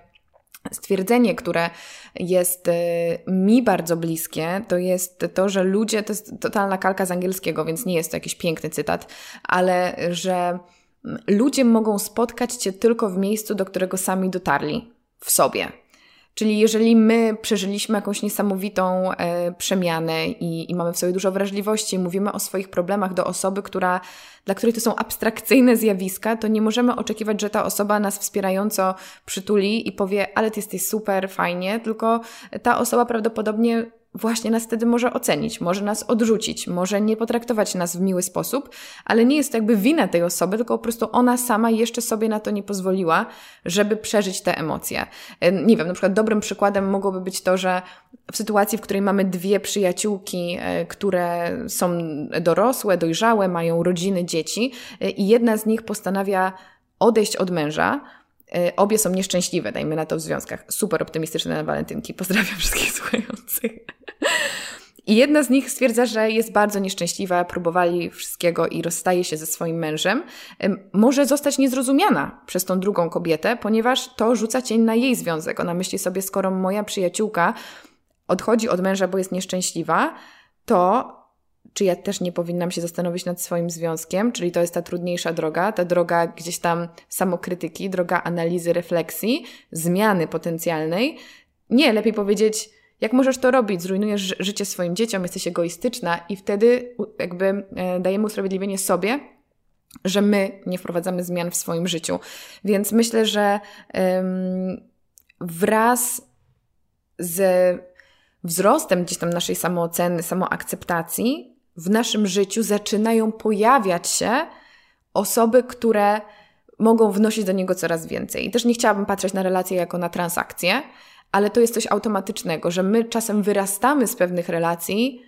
S1: Stwierdzenie, które jest y, mi bardzo bliskie, to jest to, że ludzie, to jest totalna kalka z angielskiego, więc nie jest to jakiś piękny cytat, ale że ludzie mogą spotkać Cię tylko w miejscu, do którego sami dotarli w sobie. Czyli jeżeli my przeżyliśmy jakąś niesamowitą e, przemianę i, i, mamy w sobie dużo wrażliwości, mówimy o swoich problemach do osoby, która, dla której to są abstrakcyjne zjawiska, to nie możemy oczekiwać, że ta osoba nas wspierająco przytuli i powie, ale ty jesteś super, fajnie, tylko ta osoba prawdopodobnie właśnie nas wtedy może ocenić, może nas odrzucić, może nie potraktować nas w miły sposób, ale nie jest to jakby wina tej osoby, tylko po prostu ona sama jeszcze sobie na to nie pozwoliła, żeby przeżyć te emocje. Nie wiem, na przykład dobrym przykładem mogłoby być to, że w sytuacji, w której mamy dwie przyjaciółki, e, które są dorosłe, dojrzałe, mają rodziny, dzieci e, i jedna z nich postanawia odejść od męża, E, obie są nieszczęśliwe, dajmy na to w związkach. Super optymistyczne na walentynki. Pozdrawiam wszystkich słuchających. I jedna z nich stwierdza, że jest bardzo nieszczęśliwa, próbowali wszystkiego i rozstaje się ze swoim mężem. Może zostać niezrozumiana przez tą drugą kobietę, ponieważ to rzuca cień na jej związek. Ona myśli sobie, skoro moja przyjaciółka odchodzi od męża, bo jest nieszczęśliwa, to czy ja też nie powinnam się zastanowić nad swoim związkiem, czyli to jest ta trudniejsza droga, ta droga gdzieś tam samokrytyki, droga analizy, refleksji, zmiany potencjalnej. Nie, lepiej powiedzieć, jak możesz to robić? Zrujnujesz życie swoim dzieciom, jesteś egoistyczna i wtedy jakby e, dajemy usprawiedliwienie sobie, że my nie wprowadzamy zmian w swoim życiu. Więc myślę, że wraz z wzrostem gdzieś tam naszej samooceny, samoakceptacji, w naszym życiu zaczynają pojawiać się osoby, które mogą wnosić do niego coraz więcej. I też nie chciałabym patrzeć na relacje jako na transakcje, ale to jest coś automatycznego, że my czasem wyrastamy z pewnych relacji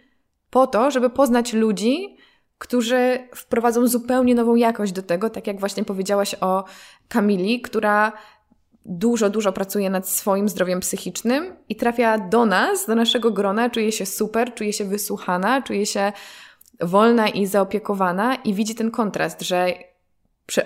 S1: po to, żeby poznać ludzi, którzy wprowadzą zupełnie nową jakość do tego, tak jak właśnie powiedziałaś o Kamili, która dużo, dużo pracuje nad swoim zdrowiem psychicznym i trafia do nas, do naszego grona, czuje się super, czuje się wysłuchana, czuje się wolna i zaopiekowana i widzi ten kontrast, że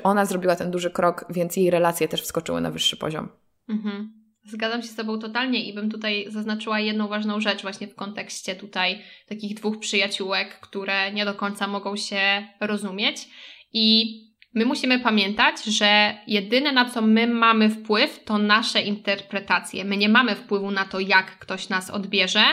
S1: ona zrobiła ten duży krok, więc jej relacje też wskoczyły na wyższy poziom.
S2: Mhm. Zgadzam się z Tobą totalnie i bym tutaj zaznaczyła jedną ważną rzecz właśnie w kontekście tutaj takich dwóch przyjaciółek, które nie do końca mogą się rozumieć i My musimy pamiętać, że jedyne na co my mamy wpływ to nasze interpretacje. My nie mamy wpływu na to, jak ktoś nas odbierze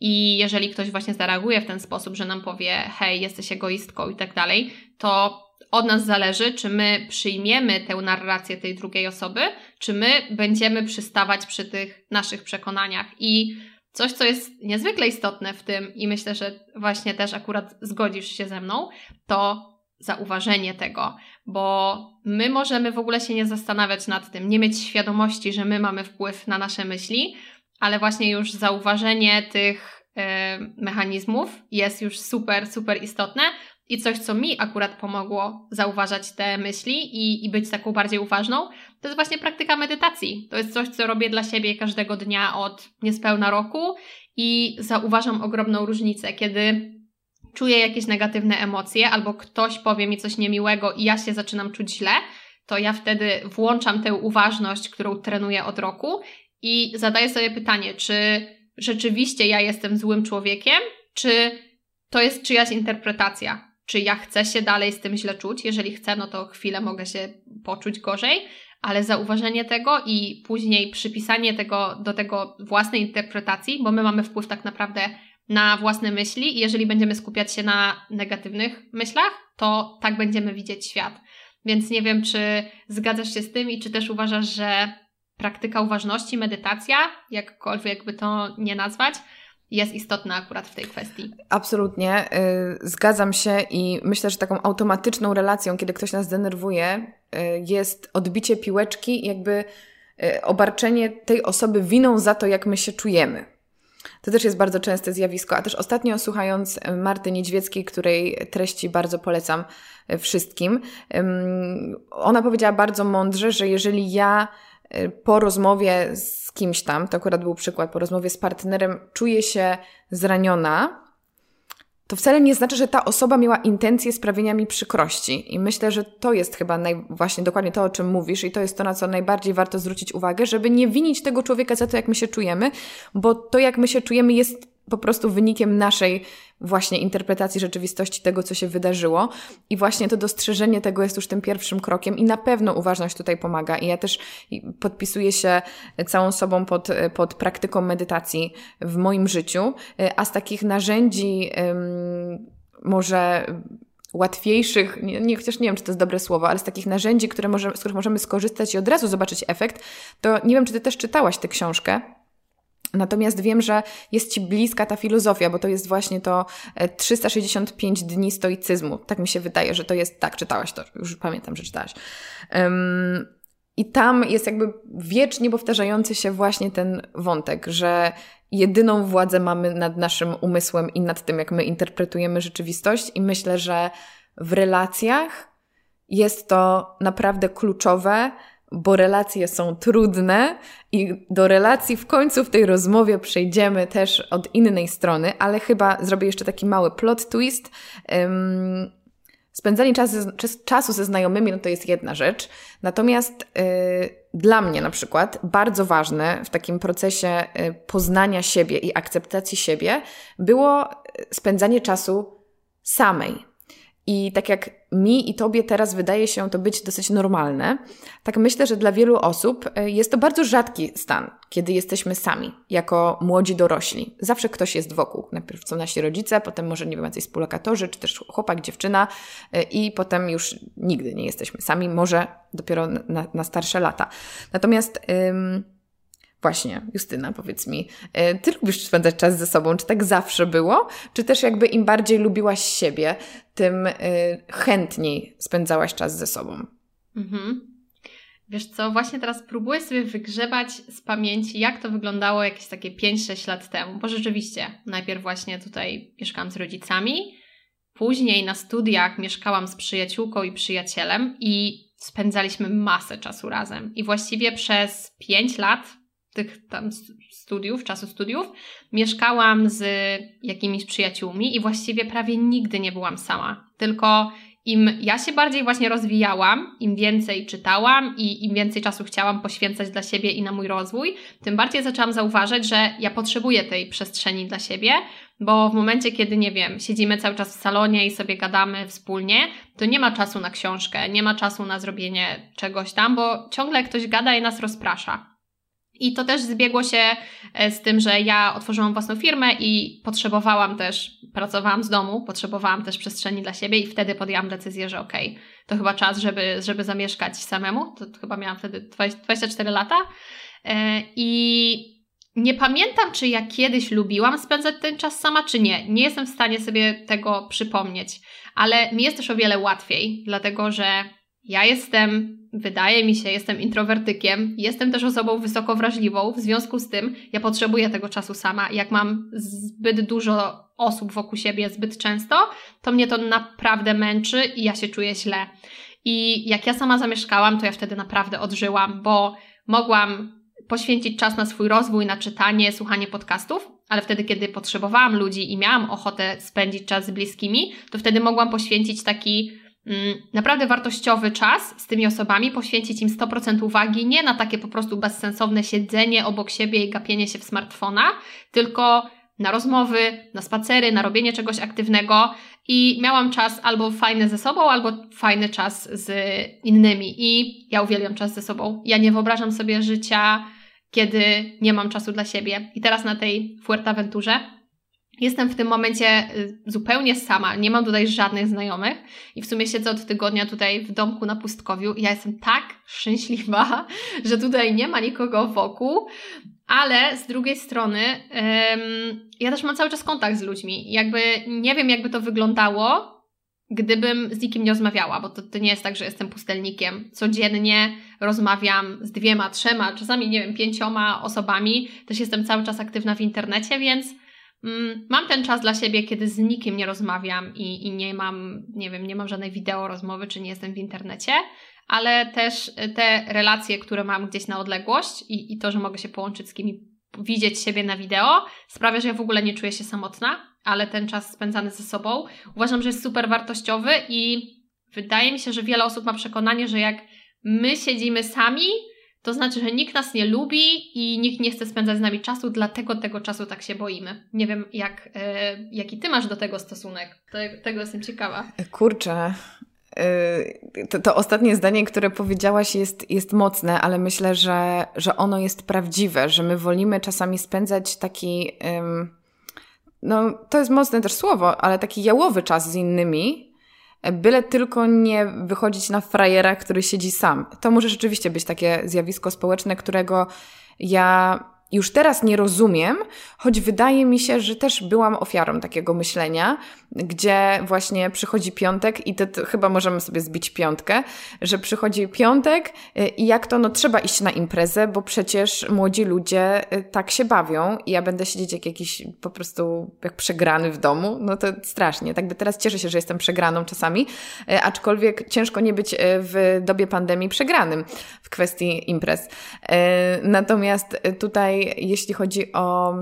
S2: i jeżeli ktoś właśnie zareaguje w ten sposób, że nam powie, hej, jesteś egoistką i tak dalej, to od nas zależy, czy my przyjmiemy tę narrację tej drugiej osoby, czy my będziemy przystawać przy tych naszych przekonaniach. I coś, co jest niezwykle istotne w tym, i myślę, że właśnie też akurat zgodzisz się ze mną, to zauważenie tego, bo my możemy w ogóle się nie zastanawiać nad tym, nie mieć świadomości, że my mamy wpływ na nasze myśli, ale właśnie już zauważenie tych e, mechanizmów jest już super, super istotne i coś, co mi akurat pomogło zauważać te myśli i, i być taką bardziej uważną, to jest właśnie praktyka medytacji. To jest coś, co robię dla siebie każdego dnia od niespełna roku i zauważam ogromną różnicę, kiedy czuję jakieś negatywne emocje, albo ktoś powie mi coś niemiłego i ja się zaczynam czuć źle, to ja wtedy włączam tę uważność, którą trenuję od roku i zadaję sobie pytanie, czy rzeczywiście ja jestem złym człowiekiem, czy to jest czyjaś interpretacja. Czy ja chcę się dalej z tym źle czuć? Jeżeli chcę, no to chwilę mogę się poczuć gorzej, ale zauważenie tego i później przypisanie tego do tego własnej interpretacji, bo my mamy wpływ tak naprawdę na własne myśli i jeżeli będziemy skupiać się na negatywnych myślach, to tak będziemy widzieć świat. Więc nie wiem, czy zgadzasz się z tym i czy też uważasz, że praktyka uważności, medytacja, jakkolwiek by to nie nazwać, jest istotna akurat w tej kwestii.
S1: Absolutnie, y, zgadzam się i myślę, że taką automatyczną relacją, kiedy ktoś nas denerwuje, y, jest odbicie piłeczki, jakby y, obarczenie tej osoby winą za to, jak my się czujemy. To też jest bardzo częste zjawisko, a też ostatnio słuchając Marty Niedźwieckiej, której treści bardzo polecam wszystkim, ona powiedziała bardzo mądrze, że jeżeli ja po rozmowie z kimś tam, to akurat był przykład, po rozmowie z partnerem, czuję się zraniona, to wcale nie znaczy, że ta osoba miała intencję sprawienia mi przykrości. I myślę, że to jest chyba naj, właśnie dokładnie to, o czym mówisz, i to jest to, na co najbardziej warto zwrócić uwagę, żeby nie winić tego człowieka za to, jak my się czujemy, bo to, jak my się czujemy, jest po prostu wynikiem naszej właśnie interpretacji rzeczywistości tego, co się wydarzyło. I właśnie to dostrzeżenie tego jest już tym pierwszym krokiem i na pewno uważność tutaj pomaga. I ja też podpisuję się całą sobą pod, pod praktyką medytacji w moim życiu, a z takich narzędzi może łatwiejszych, nie, nie, chociaż nie wiem, czy to jest dobre słowo, ale z takich narzędzi, które może, z których możemy skorzystać i od razu zobaczyć efekt, to nie wiem, czy Ty też czytałaś tę książkę. Natomiast wiem, że jest Ci bliska ta filozofia, bo to jest właśnie to 365 e, dni stoicyzmu. Tak mi się wydaje, że to jest, tak, czytałaś to, już pamiętam, że czytałaś. Um, I tam jest jakby wiecznie powtarzający się właśnie ten wątek, że jedyną władzę mamy nad naszym umysłem i nad tym, jak my interpretujemy rzeczywistość, i myślę, że w relacjach jest to naprawdę kluczowe, bo relacje są trudne i do relacji w końcu w tej rozmowie przejdziemy też od innej strony, ale chyba zrobię jeszcze taki mały plot twist. Um, spędzanie czasu, czasu ze znajomymi no to jest jedna rzecz, natomiast yy, dla mnie na przykład bardzo ważne w takim procesie yy, poznania siebie i akceptacji siebie było spędzanie czasu samej. I tak jak mi i tobie teraz wydaje się to być dosyć normalne, tak myślę, że dla wielu osób e, jest to bardzo rzadki stan, kiedy jesteśmy sami, jako młodzi dorośli. Zawsze ktoś jest wokół. Najpierw są nasi rodzice, potem może, nie wiem, jacyś współlokatorzy, czy też chłopak, dziewczyna e, i potem już nigdy nie jesteśmy sami, może dopiero na, na starsze lata. Natomiast... Właśnie, Justyna, powiedz mi, e, ty lubisz spędzać czas ze sobą? Czy tak zawsze było? Czy też jakby im bardziej lubiłaś siebie, tym e, chętniej spędzałaś czas ze sobą? Mhm.
S2: Wiesz co, właśnie teraz próbuję sobie wygrzebać z pamięci, jak to wyglądało jakieś takie 5-6 lat temu, bo rzeczywiście najpierw właśnie tutaj mieszkałam z rodzicami, później na studiach mieszkałam z przyjaciółką i przyjacielem i spędzaliśmy masę czasu razem. I właściwie przez 5 lat tych tam studiów, czasu studiów, mieszkałam z jakimiś przyjaciółmi i właściwie prawie nigdy nie byłam sama. Tylko im ja się bardziej właśnie rozwijałam, im więcej czytałam i im więcej czasu chciałam poświęcać dla siebie i na mój rozwój, tym bardziej zaczęłam zauważać, że ja potrzebuję tej przestrzeni dla siebie, bo w momencie, kiedy, nie wiem, siedzimy cały czas w salonie i sobie gadamy wspólnie, to nie ma czasu na książkę, nie ma czasu na zrobienie czegoś tam, bo ciągle ktoś gada i nas rozprasza. I to też zbiegło się e, z tym, że ja otworzyłam własną firmę i potrzebowałam też, pracowałam z domu, potrzebowałam też przestrzeni dla siebie i wtedy podjęłam decyzję, że okej, okay, to chyba czas, żeby, żeby zamieszkać samemu. To, to chyba miałam wtedy 24 lata. E, I nie pamiętam, czy ja kiedyś lubiłam spędzać ten czas sama, czy nie. Nie jestem w stanie sobie tego przypomnieć, ale mi jest też o wiele łatwiej, dlatego że ja jestem, wydaje mi się, jestem introwertykiem, jestem też osobą wysoko wrażliwą, w związku z tym ja potrzebuję tego czasu sama. Jak mam zbyt dużo osób wokół siebie zbyt często, to mnie to naprawdę męczy i ja się czuję źle. I jak ja sama zamieszkałam, to ja wtedy naprawdę odżyłam, bo mogłam poświęcić czas na swój rozwój, na czytanie, słuchanie podcastów, ale wtedy, kiedy potrzebowałam ludzi i miałam ochotę spędzić czas z bliskimi, to wtedy mogłam poświęcić taki naprawdę wartościowy czas z tymi osobami, poświęcić im 100% uwagi, nie na takie po prostu bezsensowne siedzenie obok siebie i gapienie się w smartfona, tylko na rozmowy, na spacery, na robienie czegoś aktywnego i miałam czas albo fajny ze sobą, albo fajny czas z innymi. I ja uwielbiam czas ze sobą. Ja nie wyobrażam sobie życia, kiedy nie mam czasu dla siebie. I teraz na tej Fuerteventurze Jestem w tym momencie y, zupełnie sama, nie mam tutaj żadnych znajomych i w sumie siedzę od tygodnia tutaj w domku na pustkowiu ja jestem tak szczęśliwa, że tutaj nie ma nikogo wokół, ale z drugiej strony ym, ja też mam cały czas kontakt z ludźmi. Jakby nie wiem, jakby to wyglądało, gdybym z nikim nie rozmawiała, bo to, to nie jest tak, że jestem pustelnikiem. Codziennie rozmawiam z dwiema, trzema, czasami nie wiem, pięcioma osobami. Też jestem cały czas aktywna w internecie, więc mam ten czas dla siebie, kiedy z nikim nie rozmawiam i, i nie mam, nie wiem, nie mam żadnej wideo rozmowy, czy nie jestem w internecie ale też te relacje, które mam gdzieś na odległość i, i to, że mogę się połączyć z kimś, widzieć siebie na wideo, sprawia, że ja w ogóle nie czuję się samotna, ale ten czas spędzany ze sobą uważam, że jest super wartościowy i wydaje mi się, że wiele osób ma przekonanie, że jak my siedzimy sami, to znaczy, że nikt nas nie lubi i nikt nie chce spędzać z nami czasu, dlatego tego czasu tak się boimy. Nie wiem, jak, e, jaki ty masz do tego stosunek. tego jestem ciekawa.
S1: Kurczę, Y, to, to, ostatnie zdanie, które powiedziałaś, jest, jest mocne, ale myślę, że, że ono jest prawdziwe, że my wolimy czasami spędzać taki, no to jest mocne też słowo, ale taki jałowy czas z innymi, byle tylko nie wychodzić na frajera, który siedzi sam. To może rzeczywiście być takie zjawisko społeczne, którego ja już teraz nie rozumiem, choć wydaje mi się, że też byłam ofiarą takiego myślenia, gdzie właśnie przychodzi piątek i to, to, chyba możemy sobie zbić piątkę, że przychodzi piątek y, i jak to, no trzeba iść na imprezę, bo przecież młodzi ludzie y, tak się bawią i ja będę siedzieć jak jakiś po prostu jak przegrany w domu, no to strasznie. Tak by teraz cieszę się, że jestem przegraną czasami, y, aczkolwiek ciężko nie być w dobie pandemii przegranym w kwestii imprez. Natomiast tutaj, jeśli chodzi o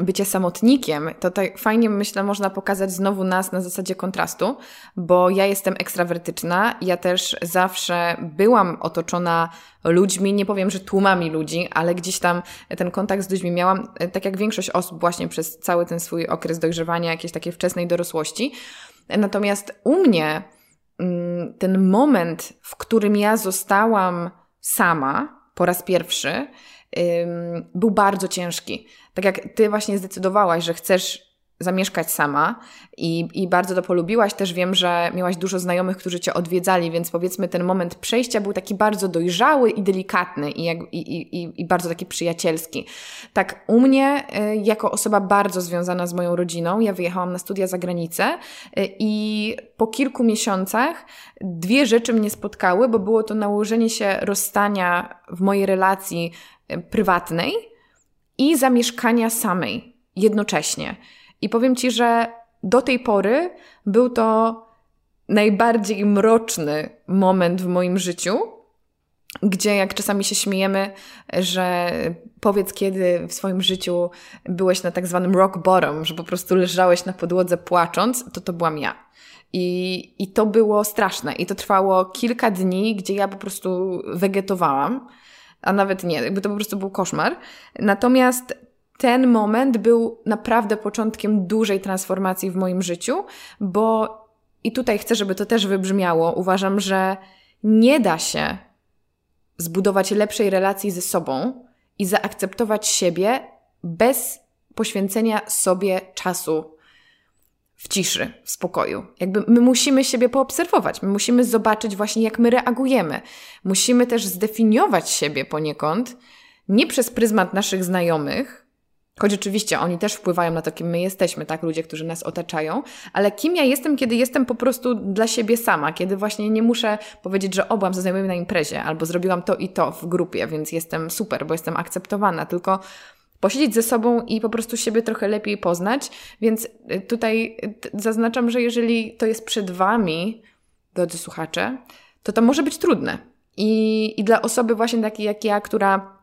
S1: bycie samotnikiem, to tak fajnie myślę można pokazać znowu nas na zasadzie kontrastu, bo ja jestem ekstrawertyczna, ja też zawsze byłam otoczona ludźmi, nie powiem, że tłumami ludzi, ale gdzieś tam ten kontakt z ludźmi miałam, tak jak większość osób właśnie przez cały ten swój okres dojrzewania, jakiejś takiej wczesnej dorosłości. Natomiast u mnie mm, ten moment, w którym ja zostałam sama po raz pierwszy, był bardzo ciężki. Tak jak ty właśnie zdecydowałaś, że chcesz zamieszkać sama i, i bardzo to polubiłaś. Też wiem, że miałaś dużo znajomych, którzy cię odwiedzali, więc powiedzmy ten moment przejścia był taki bardzo dojrzały i delikatny i, jak, i, i, i bardzo taki przyjacielski. Tak u mnie, y, jako osoba bardzo związana z moją rodziną, ja wyjechałam na studia za granicę y, i po kilku miesiącach dwie rzeczy mnie spotkały, bo było to nałożenie się rozstania w mojej relacji prywatnej i zamieszkania samej jednocześnie. I powiem Ci, że do tej pory był to najbardziej mroczny moment w moim życiu, gdzie jak czasami się śmiejemy, że powiedz, kiedy w swoim życiu byłeś na tak zwanym rock bottom, że po prostu leżałeś na podłodze płacząc, to to byłam ja. I, I to było straszne. I to trwało kilka dni, gdzie ja po prostu wegetowałam, a nawet nie, jakby to po prostu był koszmar. Natomiast ten moment był naprawdę początkiem dużej transformacji w moim życiu, bo i tutaj chcę, żeby to też wybrzmiało. Uważam, że nie da się zbudować lepszej relacji ze sobą i zaakceptować siebie bez poświęcenia sobie czasu w ciszy, w spokoju. Jakby my musimy siebie poobserwować, my musimy zobaczyć właśnie, jak my reagujemy. Musimy też zdefiniować siebie poniekąd, nie przez pryzmat naszych znajomych, Choć oczywiście oni też wpływają na to, kim my jesteśmy, tak? Ludzie, którzy nas otaczają, ale kim ja jestem, kiedy jestem po prostu dla siebie sama, kiedy właśnie nie muszę powiedzieć, że obłam ze znajomymi na imprezie, albo zrobiłam to i to w grupie, więc jestem super, bo jestem akceptowana, tylko posiedzieć ze sobą i po prostu siebie trochę lepiej poznać. Więc y, tutaj zaznaczam, że jeżeli to jest przed Wami, drodzy słuchacze, to to może być trudne. I, i dla osoby właśnie takiej jak ja, która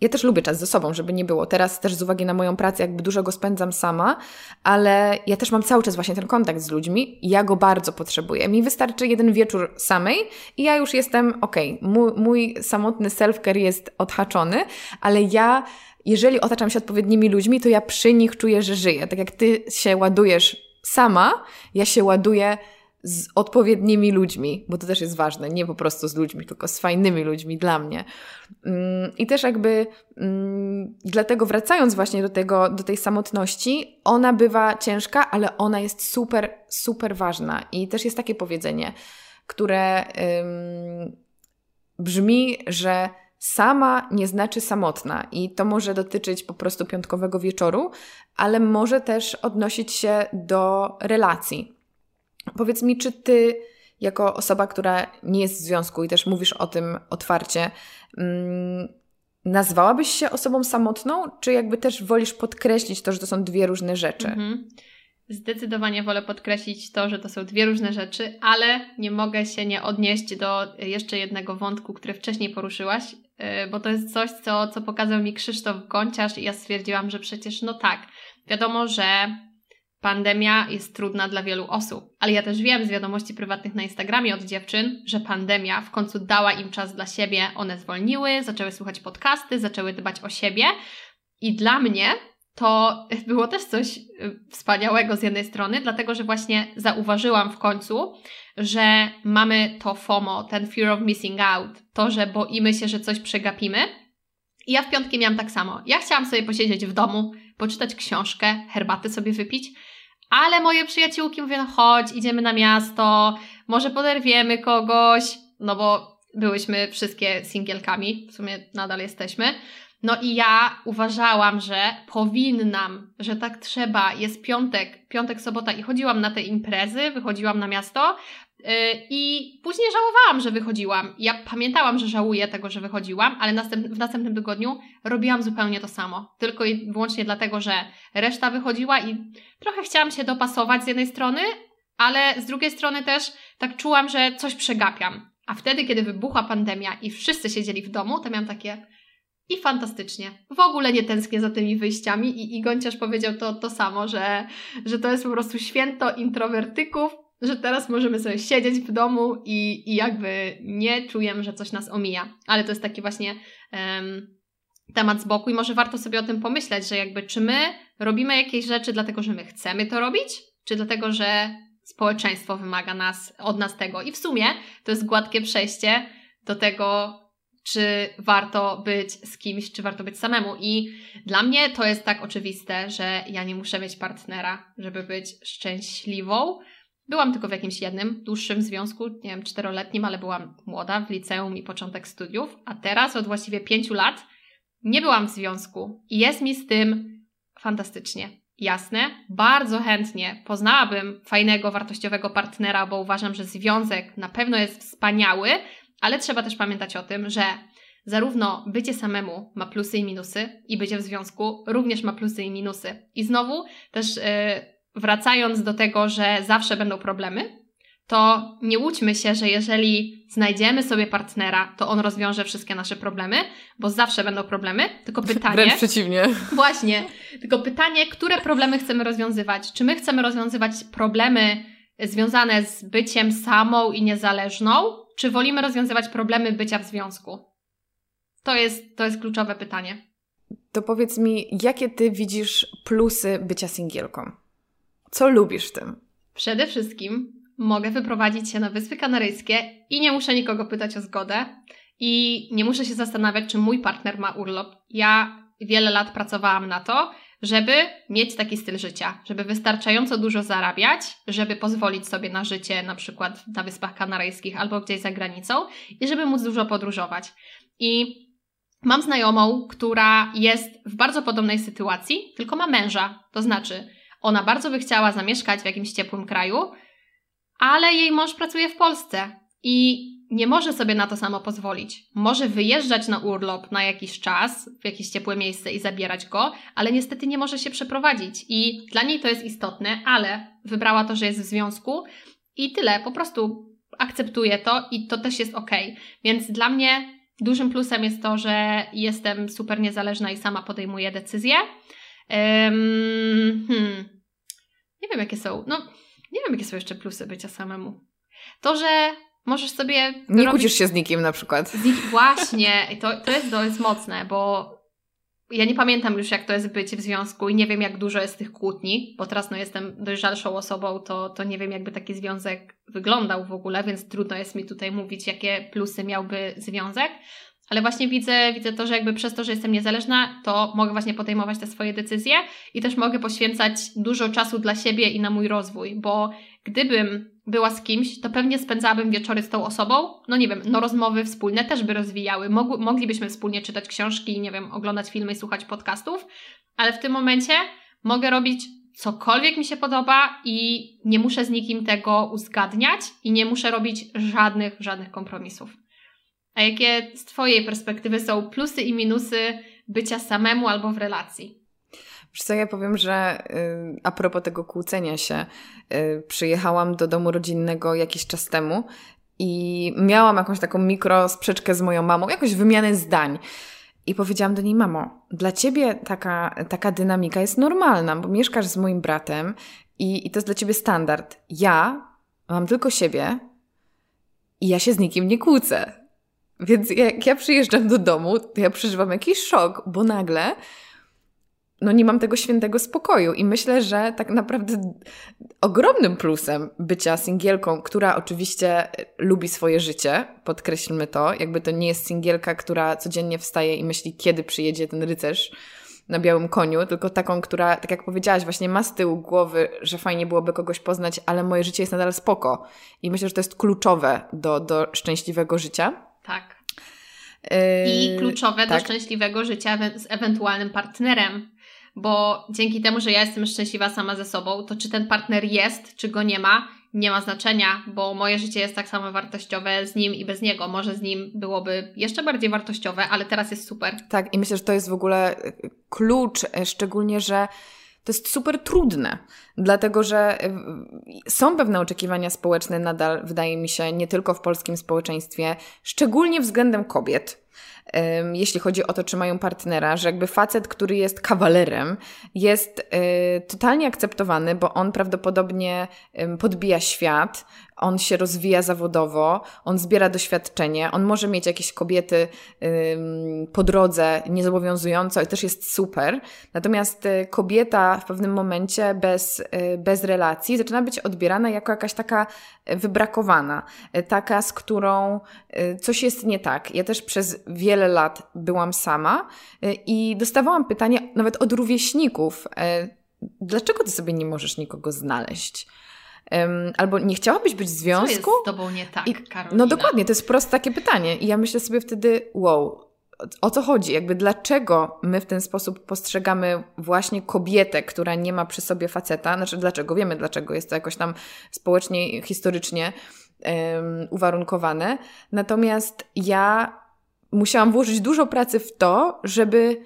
S1: ja też lubię czas ze sobą, żeby nie było. Teraz też z uwagi na moją pracę, jakby dużo go spędzam sama, ale ja też mam cały czas właśnie ten kontakt z ludźmi ja go bardzo potrzebuję. Mi wystarczy jeden wieczór samej i ja już jestem okej. Okay. Mój, mój samotny self-care jest odhaczony, ale ja jeżeli otaczam się odpowiednimi ludźmi, to ja przy nich czuję, że żyję. Tak jak ty się ładujesz sama, ja się ładuję z odpowiednimi ludźmi, bo to też jest ważne, nie po prostu z ludźmi, tylko z fajnymi ludźmi dla mnie. Mm, I też jakby mm, dlatego wracając właśnie do tego, do tej samotności, ona bywa ciężka, ale ona jest super, super ważna. I też jest takie powiedzenie, które brzmi, że sama nie znaczy samotna i to może dotyczyć po prostu piątkowego wieczoru, ale może też odnosić się do relacji. Powiedz mi, czy ty, jako osoba, która nie jest w związku i też mówisz o tym otwarcie, mm, nazwałabyś się osobą samotną, czy jakby też wolisz podkreślić to, że to są dwie różne rzeczy? Mhm.
S2: Zdecydowanie wolę podkreślić to, że to są dwie różne rzeczy, ale nie mogę się nie odnieść do jeszcze jednego wątku, który wcześniej poruszyłaś, y, bo to jest coś, co, co pokazał mi Krzysztof Gonciarz i ja stwierdziłam, że przecież no tak, wiadomo, że Pandemia jest trudna dla wielu osób, ale ja też wiem z wiadomości prywatnych na Instagramie od dziewczyn, że pandemia w końcu dała im czas dla siebie, one zwolniły, zaczęły słuchać podcasty, zaczęły dbać o siebie i dla mnie to było też coś y, wspaniałego z jednej strony, dlatego że właśnie zauważyłam w końcu, że mamy to FOMO, ten fear of missing out, to, że boimy się, że coś przegapimy. I ja w piątki miałam tak samo. Ja chciałam sobie posiedzieć w domu, poczytać książkę, herbatę sobie wypić, ale moje przyjaciółki mówią, no chodź, idziemy na miasto, może poderwiemy kogoś, no bo byłyśmy wszystkie singielkami, w sumie nadal jesteśmy. No i ja uważałam, że powinnam, że tak trzeba. Jest piątek, piątek, sobota i chodziłam na te imprezy, wychodziłam na miasto, I później żałowałam, że wychodziłam. Ja pamiętałam, że żałuję tego, że wychodziłam, ale w następnym tygodniu robiłam zupełnie to samo. Tylko i wyłącznie dlatego, że reszta wychodziła i trochę chciałam się dopasować z jednej strony, ale z drugiej strony też tak czułam, że coś przegapiam. A wtedy, kiedy wybuchła pandemia i wszyscy siedzieli w domu, to miałam takie i fantastycznie. W ogóle nie tęsknię za tymi wyjściami i, i powiedział to, to samo, że, że to jest po prostu święto introwertyków, że teraz możemy sobie siedzieć w domu i, i jakby nie czujemy, że coś nas omija. Ale to jest taki właśnie um, temat z boku i może warto sobie o tym pomyśleć, że jakby czy my robimy jakieś rzeczy dlatego, że my chcemy to robić, czy dlatego, że społeczeństwo wymaga nas, od nas tego. I w sumie to jest gładkie przejście do tego, czy warto być z kimś, czy warto być samemu. I dla mnie to jest tak oczywiste, że ja nie muszę mieć partnera, żeby być szczęśliwą Byłam tylko w jakimś jednym dłuższym związku, nie wiem, czteroletnim, ale byłam młoda w liceum i początek studiów, a teraz od właściwie pięciu lat nie byłam w związku i jest mi z tym fantastycznie. Jasne, bardzo chętnie poznałabym fajnego, wartościowego partnera, bo uważam, że związek na pewno jest wspaniały, ale trzeba też pamiętać o tym, że zarówno bycie samemu ma plusy i minusy, i bycie w związku również ma plusy i minusy. I znowu też. Yy, wracając do tego, że zawsze będą problemy, to nie łudźmy się, że jeżeli znajdziemy sobie partnera, to on rozwiąże wszystkie nasze problemy, bo zawsze będą problemy. Tylko pytanie.
S1: Wręcz przeciwnie.
S2: Właśnie. Tylko pytanie, które problemy chcemy rozwiązywać? Czy my chcemy rozwiązywać problemy związane z byciem samą i niezależną, czy wolimy rozwiązywać problemy bycia w związku? To jest, to jest kluczowe pytanie.
S1: To powiedz mi, jakie ty widzisz plusy bycia singielką? Co lubisz w tym?
S2: Przede wszystkim mogę wyprowadzić się na Wyspy Kanaryjskie i nie muszę nikogo pytać o zgodę i nie muszę się zastanawiać, czy mój partner ma urlop. Ja wiele lat pracowałam na to, żeby mieć taki styl życia, żeby wystarczająco dużo zarabiać, żeby pozwolić sobie na życie na przykład na Wyspach Kanaryjskich albo gdzieś za granicą i żeby móc dużo podróżować. I mam znajomą, która jest w bardzo podobnej sytuacji, tylko ma męża. To znaczy, ona bardzo by chciała zamieszkać w jakimś ciepłym kraju, ale jej mąż pracuje w Polsce i nie może sobie na to samo pozwolić. Może wyjeżdżać na urlop na jakiś czas w jakieś ciepłe miejsce i zabierać go, ale niestety nie może się przeprowadzić. I dla niej to jest istotne, ale wybrała to, że jest w związku i tyle. Po prostu akceptuje to i to też jest ok. Więc dla mnie Dużym plusem jest to, że jestem super niezależna i sama podejmuję decyzje. Um, hmm. Nie wiem, jakie są. No, nie wiem, jakie są jeszcze plusy bycia samemu. To, że możesz sobie.
S1: Nie robić... kłócisz się z nikim na przykład. Z
S2: Właśnie, to, to, jest, to jest mocne, bo ja nie pamiętam już, jak to jest być w związku i nie wiem, jak dużo jest tych kłótni, bo teraz no, jestem dojrzalszą osobą, to, to nie wiem, jakby taki związek wyglądał w ogóle, więc trudno jest mi tutaj mówić, jakie plusy miałby związek. Ale właśnie widzę, widzę to, że jakby przez to, że jestem niezależna, to mogę właśnie podejmować te swoje decyzje i też mogę poświęcać dużo czasu dla siebie i na mój rozwój, bo gdybym była z kimś, to pewnie spędzałabym wieczory z tą osobą. No nie wiem, no rozmowy wspólne też by rozwijały. Mog moglibyśmy wspólnie czytać książki, nie wiem, oglądać filmy i słuchać podcastów, ale w tym momencie mogę robić cokolwiek mi się podoba i nie muszę z nikim tego uzgadniać i nie muszę robić żadnych, żadnych kompromisów. A jakie z Twojej perspektywy są plusy i minusy bycia samemu albo w relacji?
S1: Wiesz co, ja powiem, że y, a propos tego kłócenia się, y, przyjechałam do domu rodzinnego jakiś czas temu i miałam jakąś taką mikro sprzeczkę z moją mamą, jakąś wymianę zdań. I powiedziałam do niej, mamo, dla ciebie taka, taka dynamika jest normalna, bo mieszkasz z moim bratem i, i to jest dla ciebie standard. Ja mam tylko siebie i ja się z nikim nie kłócę. Więc jak ja przyjeżdżam do domu, to ja przeżywam jakiś szok, bo nagle no nie mam tego świętego spokoju. I myślę, że tak naprawdę ogromnym plusem bycia singielką, która oczywiście lubi swoje życie, podkreślmy to, jakby to nie jest singielka, która codziennie wstaje i myśli, kiedy przyjedzie ten rycerz na białym koniu, tylko taką, która, tak jak powiedziałaś, właśnie ma z tyłu głowy, że fajnie byłoby kogoś poznać, ale moje życie jest nadal spoko. I myślę, że to jest kluczowe do, do szczęśliwego życia.
S2: Tak. I kluczowe tak. do szczęśliwego życia z ewentualnym partnerem bo dzięki temu, że ja jestem szczęśliwa sama ze sobą, to czy ten partner jest, czy go nie ma, nie ma znaczenia, bo moje życie jest tak samo wartościowe z nim i bez niego. Może z nim byłoby jeszcze bardziej wartościowe, ale teraz jest super.
S1: Tak, i myślę, że to jest w ogóle klucz, e, szczególnie, że to jest super trudne, dlatego że e, są pewne oczekiwania społeczne nadal, wydaje mi się, nie tylko w polskim społeczeństwie, szczególnie względem kobiet jeśli chodzi o to, czy mają partnera, że jakby facet, który jest kawalerem, jest y, totalnie akceptowany, bo on prawdopodobnie podbija świat, on się rozwija zawodowo, on zbiera doświadczenie, on może mieć jakieś kobiety po drodze niezobowiązująco i też jest super. Natomiast y, kobieta w pewnym momencie bez, y, bez relacji zaczyna być odbierana jako jakaś taka wybrakowana, taka, z którą coś jest nie tak. Ja też przez wiele lat byłam sama i dostawałam pytania nawet od rówieśników, dlaczego ty sobie nie możesz nikogo znaleźć? Albo nie chciałabyś być w związku? Co jest
S2: z tobą nie tak, I,
S1: No dokładnie, to jest proste takie pytanie. I ja myślę sobie wtedy, wow, o co chodzi? Jakby dlaczego my w ten sposób postrzegamy właśnie kobietę, która nie ma przy sobie faceta? Znaczy dlaczego? Wiemy dlaczego. Jest to jakoś tam społecznie, historycznie um, uwarunkowane. Natomiast ja musiałam włożyć dużo pracy w to, żeby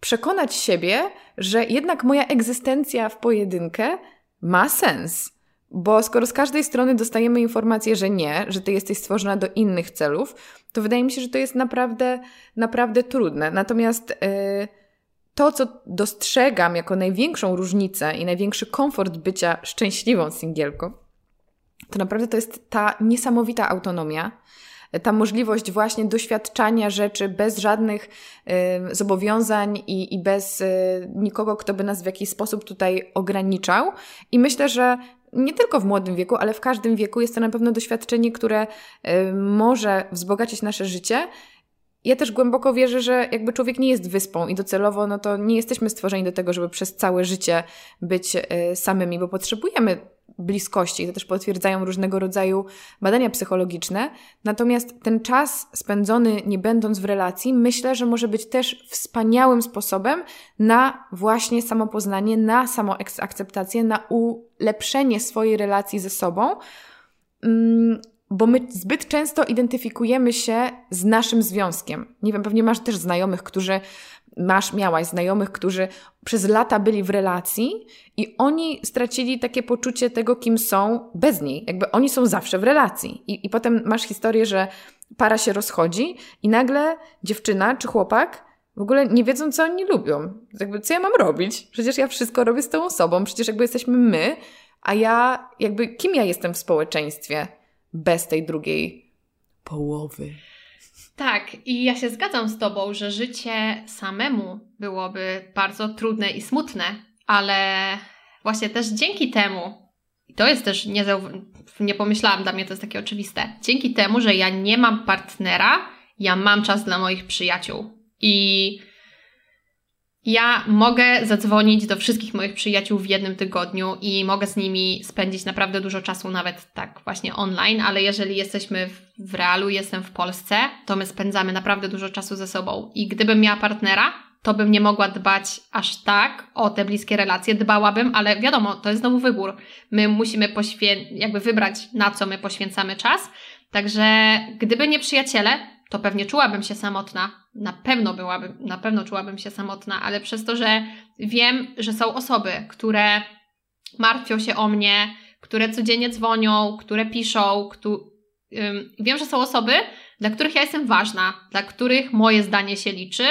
S1: przekonać siebie, że jednak moja egzystencja w pojedynkę ma sens bo skoro z każdej strony dostajemy informację, że nie, że ty jesteś stworzona do innych celów, to wydaje mi się, że to jest naprawdę, naprawdę trudne. Natomiast yy, to, co dostrzegam jako największą różnicę i największy komfort bycia szczęśliwą singielką, to naprawdę to jest ta niesamowita autonomia, ta możliwość właśnie doświadczania rzeczy bez żadnych y, zobowiązań i, i bez y, nikogo, kto by nas w jakiś sposób tutaj ograniczał. I myślę, że nie tylko w młodym wieku, ale w każdym wieku jest to na pewno doświadczenie, które y, może wzbogacić nasze życie. Ja też głęboko wierzę, że jakby człowiek nie jest wyspą i docelowo, no to nie jesteśmy stworzeni do tego, żeby przez całe życie być y, samymi, bo potrzebujemy bliskości. To też potwierdzają różnego rodzaju badania psychologiczne. Natomiast ten czas spędzony nie będąc w relacji, myślę, że może być też wspaniałym sposobem na właśnie samopoznanie, na samoakceptację, na ulepszenie swojej relacji ze sobą. Mm, bo my zbyt często identyfikujemy się z naszym związkiem. Nie wiem, pewnie masz też znajomych, którzy masz, miałaś znajomych, którzy przez lata byli w relacji i oni stracili takie poczucie tego, kim są bez niej. Jakby oni są zawsze w relacji. I, i potem masz historię, że para się rozchodzi i nagle dziewczyna czy chłopak w ogóle nie wiedzą, co oni lubią. Jakby, co ja mam robić? Przecież ja wszystko robię z tą osobą, przecież jakby jesteśmy my, a ja, jakby, kim ja jestem w społeczeństwie bez tej drugiej połowy?
S2: Tak, i ja się zgadzam z Tobą, że życie samemu byłoby bardzo trudne i smutne, ale właśnie też dzięki temu, i to jest też, nie, nie pomyślałam, dla mnie to jest takie oczywiste, dzięki temu, że ja nie mam partnera, ja mam czas dla moich przyjaciół. I ja mogę zadzwonić do wszystkich moich przyjaciół w jednym tygodniu i mogę z nimi spędzić naprawdę dużo czasu, nawet tak właśnie online, ale jeżeli jesteśmy w realu, jestem w Polsce, to my spędzamy naprawdę dużo czasu ze sobą. I gdybym miała partnera, to bym nie mogła dbać aż tak o te bliskie relacje. Dbałabym, ale wiadomo, to jest znowu wybór. My musimy poświę- jakby wybrać, na co my poświęcamy czas. Także gdyby nie przyjaciele, to pewnie czułabym się samotna. Na pewno byłabym, na pewno czułabym się samotna, ale przez to, że wiem, że są osoby, które martwią się o mnie, które codziennie dzwonią, które piszą, ktu, ym, wiem, że są osoby, dla których ja jestem ważna, dla których moje zdanie się liczy,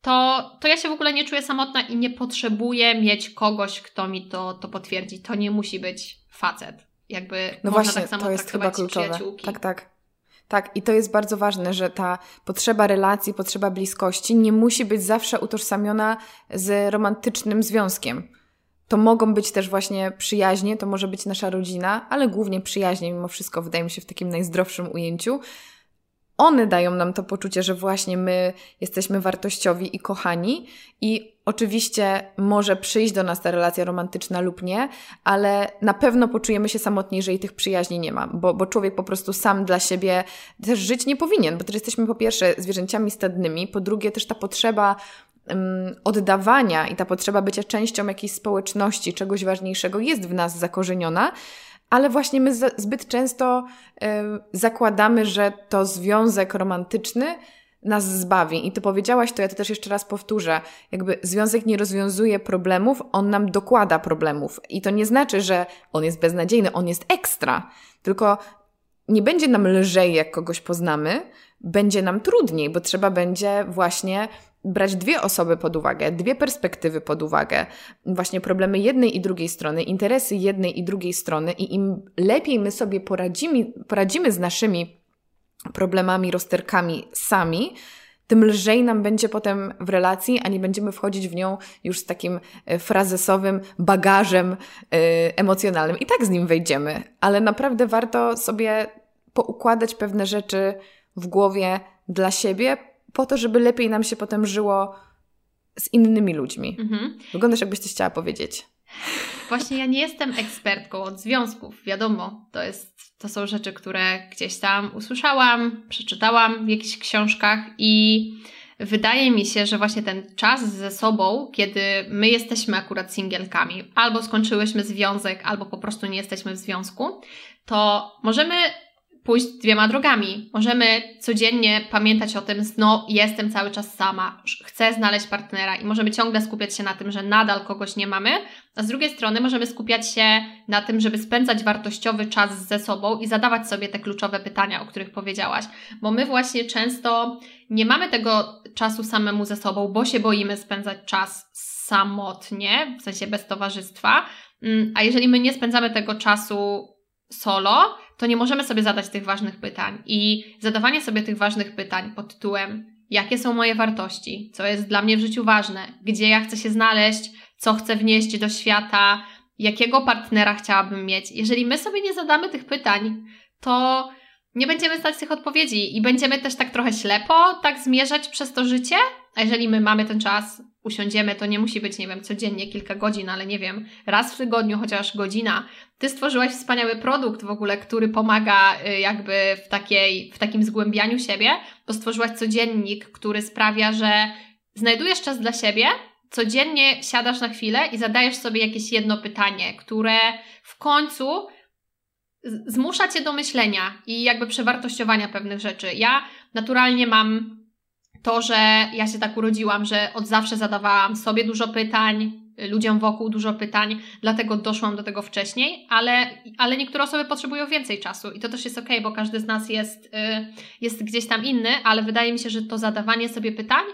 S2: to, to ja się w ogóle nie czuję samotna i nie potrzebuję mieć kogoś, kto mi to, to potwierdzi. To nie musi być facet. Jakby
S1: no właśnie, tak samo to jest chyba kluczowe. Tak, tak. Tak, i to jest bardzo ważne, że ta potrzeba relacji, potrzeba bliskości nie musi być zawsze utożsamiona z romantycznym związkiem. To mogą być też właśnie przyjaźnie, to może być nasza rodzina, ale głównie przyjaźnie, mimo wszystko, wydaje mi się, w takim najzdrowszym ujęciu one dają nam to poczucie, że właśnie my jesteśmy wartościowi i kochani i oczywiście może przyjść do nas ta relacja romantyczna lub nie, ale na pewno poczujemy się samotni, jeżeli tych przyjaźni nie ma, bo, bo człowiek po prostu sam dla siebie też żyć nie powinien, bo też jesteśmy po pierwsze zwierzęciami stadnymi, po drugie też ta potrzeba oddawania i ta potrzeba bycia częścią jakiejś społeczności, czegoś ważniejszego jest w nas zakorzeniona, ale właśnie my zbyt często y, zakładamy, że to związek romantyczny nas zbawi. I ty powiedziałaś to, ja to też jeszcze raz powtórzę. Jakby związek nie rozwiązuje problemów, on nam dokłada problemów. I to nie znaczy, że on jest beznadziejny, on jest ekstra. Tylko nie będzie nam lżej, jak kogoś poznamy, będzie nam trudniej, bo trzeba będzie właśnie brać dwie osoby pod uwagę, dwie perspektywy pod uwagę, właśnie problemy jednej i drugiej strony, interesy jednej i drugiej strony, i im lepiej my sobie poradzimy, poradzimy z naszymi problemami, rozterkami sami, tym lżej nam będzie potem w relacji, a nie będziemy wchodzić w nią już z takim e, frazesowym bagażem yy, emocjonalnym. I tak z nim wejdziemy, ale naprawdę warto sobie poukładać pewne rzeczy w głowie dla siebie, po to, żeby lepiej nam się potem żyło z innymi ludźmi. Mhm. Wyglądasz, jakbyś coś chciała powiedzieć.
S2: Właśnie ja nie jestem ekspertką od związków, wiadomo. To, jest, to są rzeczy, które gdzieś tam usłyszałam, przeczytałam w jakichś książkach i wydaje mi się, że właśnie ten czas ze sobą, kiedy my jesteśmy akurat singielkami, albo skończyłyśmy związek, albo po prostu nie jesteśmy w związku, to możemy pójść dwiema drogami. Możemy codziennie pamiętać o tym, no jestem cały czas sama, chcę znaleźć partnera i możemy ciągle skupiać się na tym, że nadal kogoś nie mamy, a z drugiej strony możemy skupiać się na tym, żeby spędzać wartościowy czas ze sobą i zadawać sobie te kluczowe pytania, o których powiedziałaś, bo my właśnie często nie mamy tego czasu samemu ze sobą, bo się boimy spędzać czas samotnie, w sensie bez towarzystwa, mm, a jeżeli my nie spędzamy tego czasu solo, to nie możemy sobie zadać tych ważnych pytań. I zadawanie sobie tych ważnych pytań pod tytułem, jakie są moje wartości, co jest dla mnie w życiu ważne, gdzie ja chcę się znaleźć, co chcę wnieść do świata, jakiego partnera chciałabym mieć. Jeżeli my sobie nie zadamy tych pytań, to nie będziemy znać tych odpowiedzi i będziemy też tak trochę ślepo tak zmierzać przez to życie. A jeżeli my mamy ten czas, usiądziemy, to nie musi być, nie wiem, codziennie kilka godzin, ale nie wiem, raz w tygodniu, chociaż godzina. Ty stworzyłaś wspaniały produkt w ogóle, który pomaga y, jakby w, takiej, w takim zgłębianiu siebie, bo stworzyłaś codziennik, który sprawia, że znajdujesz czas dla siebie, codziennie siadasz na chwilę i zadajesz sobie jakieś jedno pytanie, które w końcu zmusza cię do myślenia i jakby przewartościowania pewnych rzeczy. Ja naturalnie mam to, że ja się tak urodziłam, że od zawsze zadawałam sobie dużo pytań, ludziom wokół dużo pytań, dlatego doszłam do tego wcześniej, ale, ale niektóre osoby potrzebują więcej czasu i to też jest ok, bo każdy z nas jest, y, jest gdzieś tam inny, ale wydaje mi się, że to zadawanie sobie pytań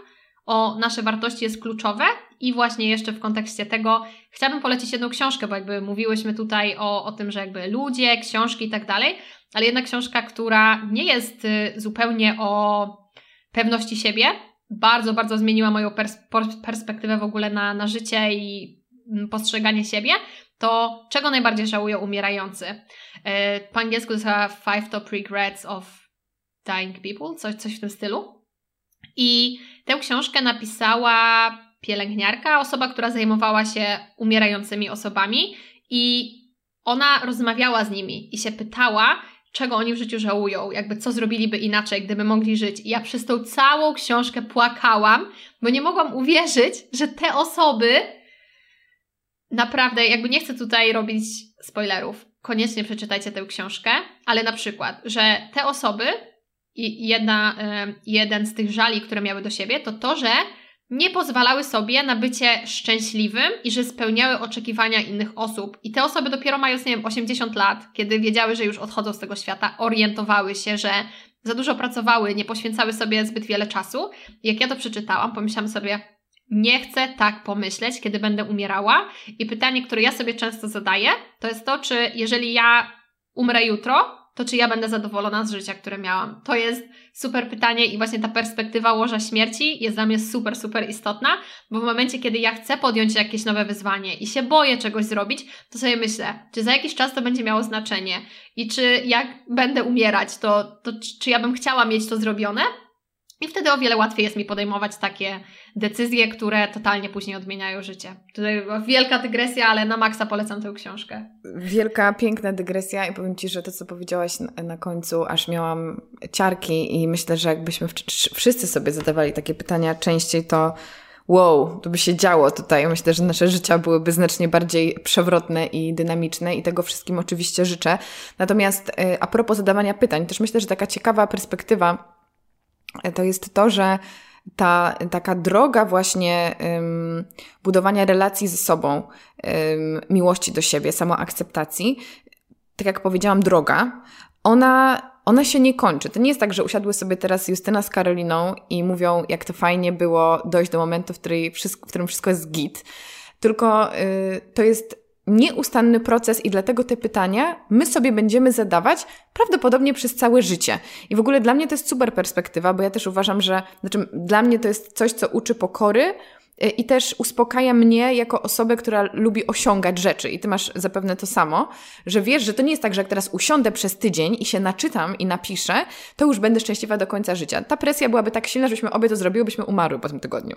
S2: o nasze wartości jest kluczowe i właśnie jeszcze w kontekście tego chciałabym polecić jedną książkę, bo jakby mówiłyśmy tutaj o, o tym, że jakby ludzie, książki i tak dalej, ale jedna książka, która nie jest y, zupełnie o pewności siebie, bardzo, bardzo zmieniła moją pers perspektywę w ogóle na, na życie i mm, postrzeganie siebie, to czego najbardziej żałują umierający? E, po angielsku to jest Five Top Regrets of Dying People, coś, coś w tym stylu. I tę książkę napisała pielęgniarka, osoba, która zajmowała się umierającymi osobami i ona rozmawiała z nimi i się pytała, czego oni w życiu żałują, jakby co zrobiliby inaczej, gdyby mogli żyć. I ja przez tą całą książkę płakałam, bo nie mogłam uwierzyć, że te osoby naprawdę, jakby nie chcę tutaj robić spoilerów, koniecznie przeczytajcie tę książkę, ale na przykład, że te osoby i jedna, jeden z tych żali, które miały do siebie, to to, że nie pozwalały sobie na bycie szczęśliwym i że spełniały oczekiwania innych osób. I te osoby dopiero mając, nie wiem, 80 lat, kiedy wiedziały, że już odchodzą z tego świata, orientowały się, że za dużo pracowały, nie poświęcały sobie zbyt wiele czasu. I jak ja to przeczytałam, pomyślałam sobie, nie chcę tak pomyśleć, kiedy będę umierała. I pytanie, które ja sobie często zadaję, to jest to, czy jeżeli ja umrę jutro, to czy ja będę zadowolona z życia, które miałam? To jest super pytanie i właśnie ta perspektywa łoża śmierci jest dla mnie super, super istotna, bo w momencie, kiedy ja chcę podjąć jakieś nowe wyzwanie i się boję czegoś zrobić, to sobie myślę, czy za jakiś czas to będzie miało znaczenie i czy jak będę umierać, to, to czy ja bym chciała mieć to zrobione? I wtedy o wiele łatwiej jest mi podejmować takie decyzje, które totalnie później odmieniają życie. Tutaj wielka dygresja, ale na maksa polecam tę książkę.
S1: Wielka, piękna dygresja i powiem Ci, że to, co powiedziałaś na, końcu, aż miałam ciarki i myślę, że jakbyśmy wszyscy sobie zadawali takie pytania częściej, to wow, to by się działo tutaj. Myślę, że nasze życia byłyby znacznie bardziej przewrotne i dynamiczne i tego wszystkim oczywiście życzę. Natomiast y, a propos zadawania pytań, też myślę, że taka ciekawa perspektywa to jest to, że ta taka droga właśnie budowania relacji ze sobą, miłości do siebie, samoakceptacji, tak jak powiedziałam, droga, ona, ona się nie kończy. To nie jest tak, że usiadły sobie teraz Justyna z Karoliną i mówią, jak to fajnie było dojść do momentu, w, której wszystko, w którym wszystko jest git. Tylko y, to jest nieustanny proces i dlatego te pytania my sobie będziemy zadawać prawdopodobnie przez całe życie. I w ogóle dla mnie to jest super perspektywa, bo ja też uważam, że znaczy dla mnie to jest coś, co uczy pokory y, i też uspokaja mnie jako osobę, która lubi osiągać rzeczy. I ty masz zapewne to samo, że wiesz, że to nie jest tak, że jak teraz usiądę przez tydzień i się naczytam i napiszę, to już będę szczęśliwa do końca życia. Ta presja byłaby tak silna, żebyśmy obie to zrobiły, byśmy umarły po tym tygodniu.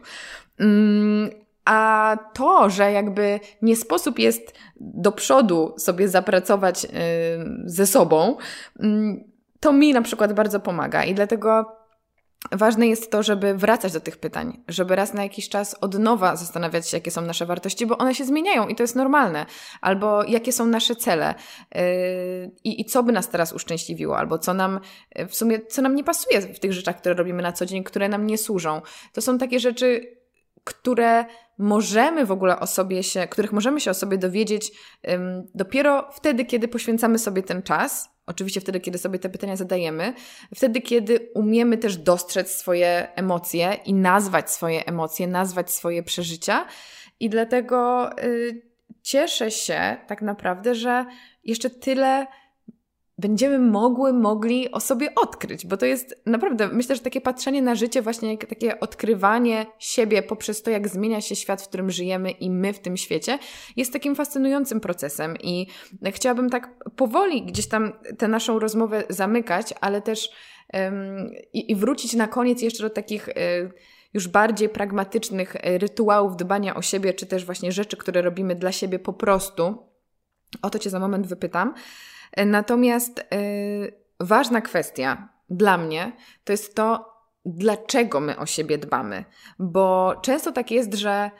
S1: Mm, a to, że jakby nie sposób jest do przodu sobie zapracować y, ze sobą, mm, to mi na przykład bardzo pomaga i dlatego Ważne jest to, żeby wracać do tych pytań, żeby raz na jakiś czas od nowa zastanawiać się, jakie są nasze wartości, bo one się zmieniają i to jest normalne, albo jakie są nasze cele yy, i co by nas teraz uszczęśliwiło, albo co nam w sumie, co nam nie pasuje w tych rzeczach, które robimy na co dzień, które nam nie służą. To są takie rzeczy, które możemy w ogóle o sobie się, których możemy się o sobie dowiedzieć um, dopiero wtedy, kiedy poświęcamy sobie ten czas. Oczywiście wtedy, kiedy sobie te pytania zadajemy, wtedy, kiedy umiemy też dostrzec swoje emocje i nazwać swoje emocje, nazwać swoje przeżycia. I dlatego y, cieszę się tak naprawdę, że jeszcze tyle będziemy mogły, mogli o sobie odkryć, bo to jest naprawdę, myślę, że takie patrzenie na życie, właśnie takie odkrywanie siebie poprzez to, jak zmienia się świat, w którym żyjemy i my w tym świecie, jest takim fascynującym procesem i chciałabym tak powoli gdzieś tam tę naszą rozmowę zamykać, ale też um, i, wrócić na koniec jeszcze do takich y, już bardziej pragmatycznych e, rytuałów dbania o siebie, czy też właśnie rzeczy, które robimy dla siebie po prostu. O to Cię za moment wypytam. Natomiast yy, ważna kwestia dla mnie to jest to, dlaczego my o siebie dbamy. Bo często tak jest, że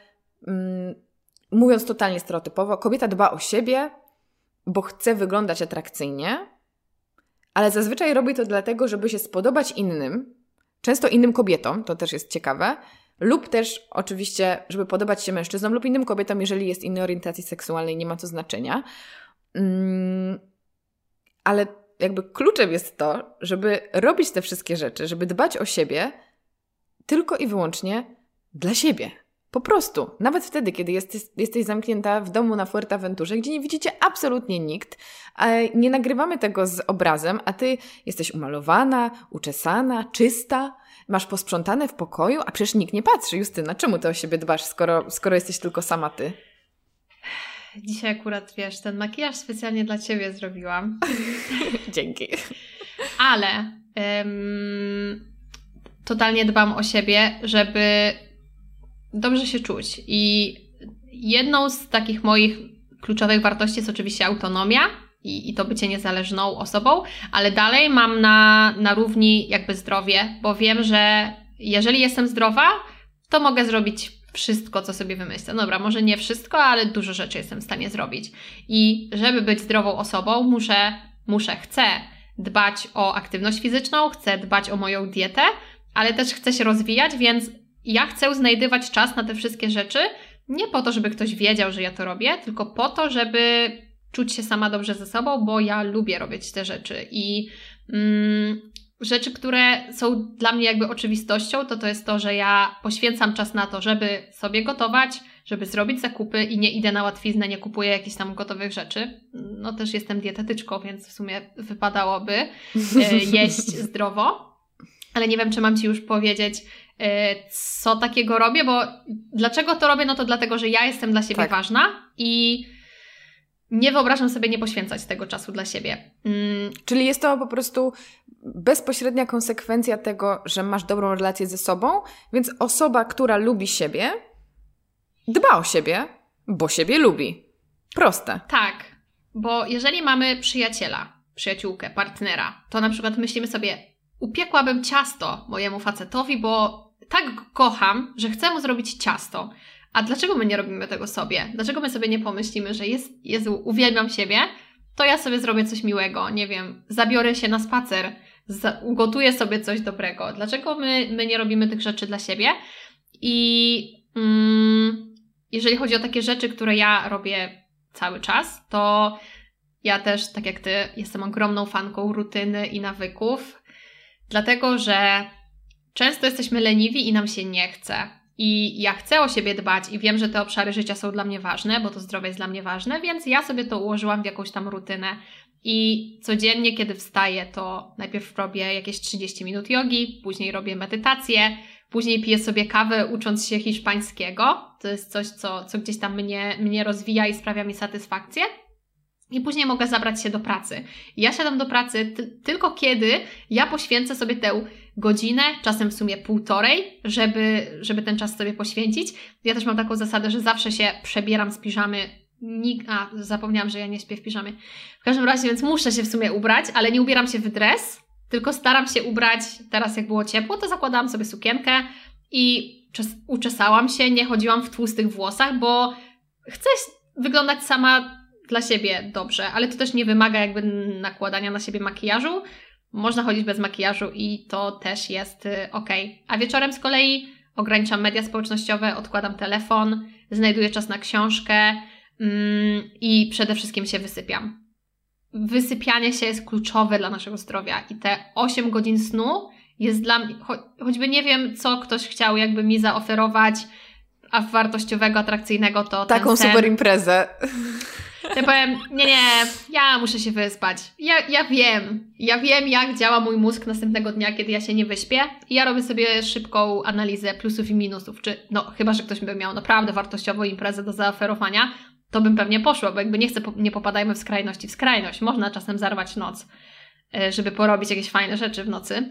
S1: mm, mówiąc totalnie stereotypowo, kobieta dba o siebie, bo chce wyglądać atrakcyjnie, ale zazwyczaj robi to dlatego, żeby się spodobać innym, często innym kobietom, to też jest ciekawe, lub też oczywiście, żeby podobać się mężczyznom lub innym kobietom, jeżeli jest innej orientacji seksualnej, nie ma to znaczenia. Mm, ale jakby kluczem jest to, żeby robić te wszystkie rzeczy, żeby dbać o siebie tylko i wyłącznie dla siebie. Po prostu. Nawet wtedy, kiedy jesteś, jesteś zamknięta w domu na Fuerteventurze, gdzie nie widzicie absolutnie nikt, nie nagrywamy tego z obrazem, a ty jesteś umalowana, uczesana, czysta, masz posprzątane w pokoju, a przecież nikt nie patrzy. Justyna, czemu ty o siebie dbasz, skoro, skoro jesteś tylko sama ty?
S2: Dzisiaj akurat, wiesz, ten makijaż specjalnie dla Ciebie zrobiłam.
S1: Dzięki.
S2: Ale um, totalnie dbam o siebie, żeby dobrze się czuć. I jedną z takich moich kluczowych wartości jest oczywiście autonomia i, i to bycie niezależną osobą, ale dalej mam na, na równi jakby zdrowie, bo wiem, że jeżeli jestem zdrowa, to mogę zrobić wszystko, co sobie wymyślę. Dobra, może nie wszystko, ale dużo rzeczy jestem w stanie zrobić. I żeby być zdrową osobą, muszę, muszę, chcę dbać o aktywność fizyczną, chcę dbać o moją dietę, ale też chcę się rozwijać, więc ja chcę znajdywać czas na te wszystkie rzeczy, nie po to, żeby ktoś wiedział, że ja to robię, tylko po to, żeby czuć się sama dobrze ze sobą, bo ja lubię robić te rzeczy. I mm, rzeczy, które są dla mnie jakby oczywistością, to to jest to, że ja poświęcam czas na to, żeby sobie gotować, żeby zrobić zakupy i nie idę na łatwiznę, nie kupuję jakichś tam gotowych rzeczy. No też jestem dietetyczką, więc w sumie wypadałoby e, jeść zdrowo. Ale nie wiem, czy mam Ci już powiedzieć, e, co takiego robię, bo dlaczego to robię? No to dlatego, że ja jestem dla siebie tak. ważna i nie wyobrażam sobie nie poświęcać tego czasu dla siebie.
S1: Mm. Czyli jest to po prostu bezpośrednia konsekwencja tego, że masz dobrą relację ze sobą, więc osoba, która lubi siebie, dba o siebie, bo siebie lubi. Proste.
S2: Tak, bo jeżeli mamy przyjaciela, przyjaciółkę, partnera, to na przykład myślimy sobie, upiekłabym ciasto mojemu facetowi, bo tak kocham, że chcę mu zrobić ciasto. A dlaczego my nie robimy tego sobie? Dlaczego my sobie nie pomyślimy, że jest, Jezu, uwielbiam siebie, to ja sobie zrobię coś miłego, nie wiem, zabiorę się na spacer, ugotuję sobie coś dobrego. Dlaczego my, my nie robimy tych rzeczy dla siebie? I mm, jeżeli chodzi o takie rzeczy, które ja robię cały czas, to ja też, tak jak ty, jestem ogromną fanką rutyny i nawyków, dlatego że często jesteśmy leniwi i nam się nie chce. I ja chcę o siebie dbać i wiem, że te obszary życia są dla mnie ważne, bo to zdrowie jest dla mnie ważne, więc ja sobie to ułożyłam w jakąś tam rutynę. I codziennie, kiedy wstaję, to najpierw robię jakieś 30 minut jogi, później robię medytację, później piję sobie kawę ucząc się hiszpańskiego. To jest coś, co, co gdzieś tam mnie, mnie rozwija i sprawia mi satysfakcję. I później mogę zabrać się do pracy. ja siadam do pracy tylko kiedy ja poświęcę sobie tę godzinę, czasem w sumie półtorej, żeby, żeby ten czas sobie poświęcić. Ja też mam taką zasadę, że zawsze się przebieram z piżamy. Nik a, zapomniałam, że ja nie śpię w piżamie. W każdym razie, więc muszę się w sumie ubrać, ale nie ubieram się w dres, tylko staram się ubrać, teraz jak było ciepło, to zakładałam sobie sukienkę i uczesałam się, nie chodziłam w tłustych włosach, bo chcę wyglądać sama dla siebie dobrze, ale to też nie wymaga jakby nakładania na siebie makijażu. Można chodzić bez makijażu i to też jest y, ok. A wieczorem z kolei ograniczam media społecznościowe, odkładam telefon, znajduję czas na książkę mm, i przede wszystkim się wysypiam. Wysypianie się jest kluczowe dla naszego zdrowia i te 8 godzin snu jest dla mnie, cho choćby nie wiem, co ktoś chciał jakby mi zaoferować, a wartościowego, atrakcyjnego to
S1: Taką
S2: ten
S1: super imprezę.
S2: Ja powiem, nie, nie, ja muszę się wyspać. Ja, ja wiem, ja wiem, jak działa mój mózg następnego dnia, kiedy ja się nie wyśpię. I ja robię sobie szybką analizę plusów i minusów. Czy, no, chyba, że ktoś by miał naprawdę wartościową imprezę do zaoferowania, to bym pewnie poszła, bo jakby nie chcę, nie popadajmy w skrajności w skrajność. Można czasem zarwać noc, e, żeby porobić jakieś fajne rzeczy w nocy.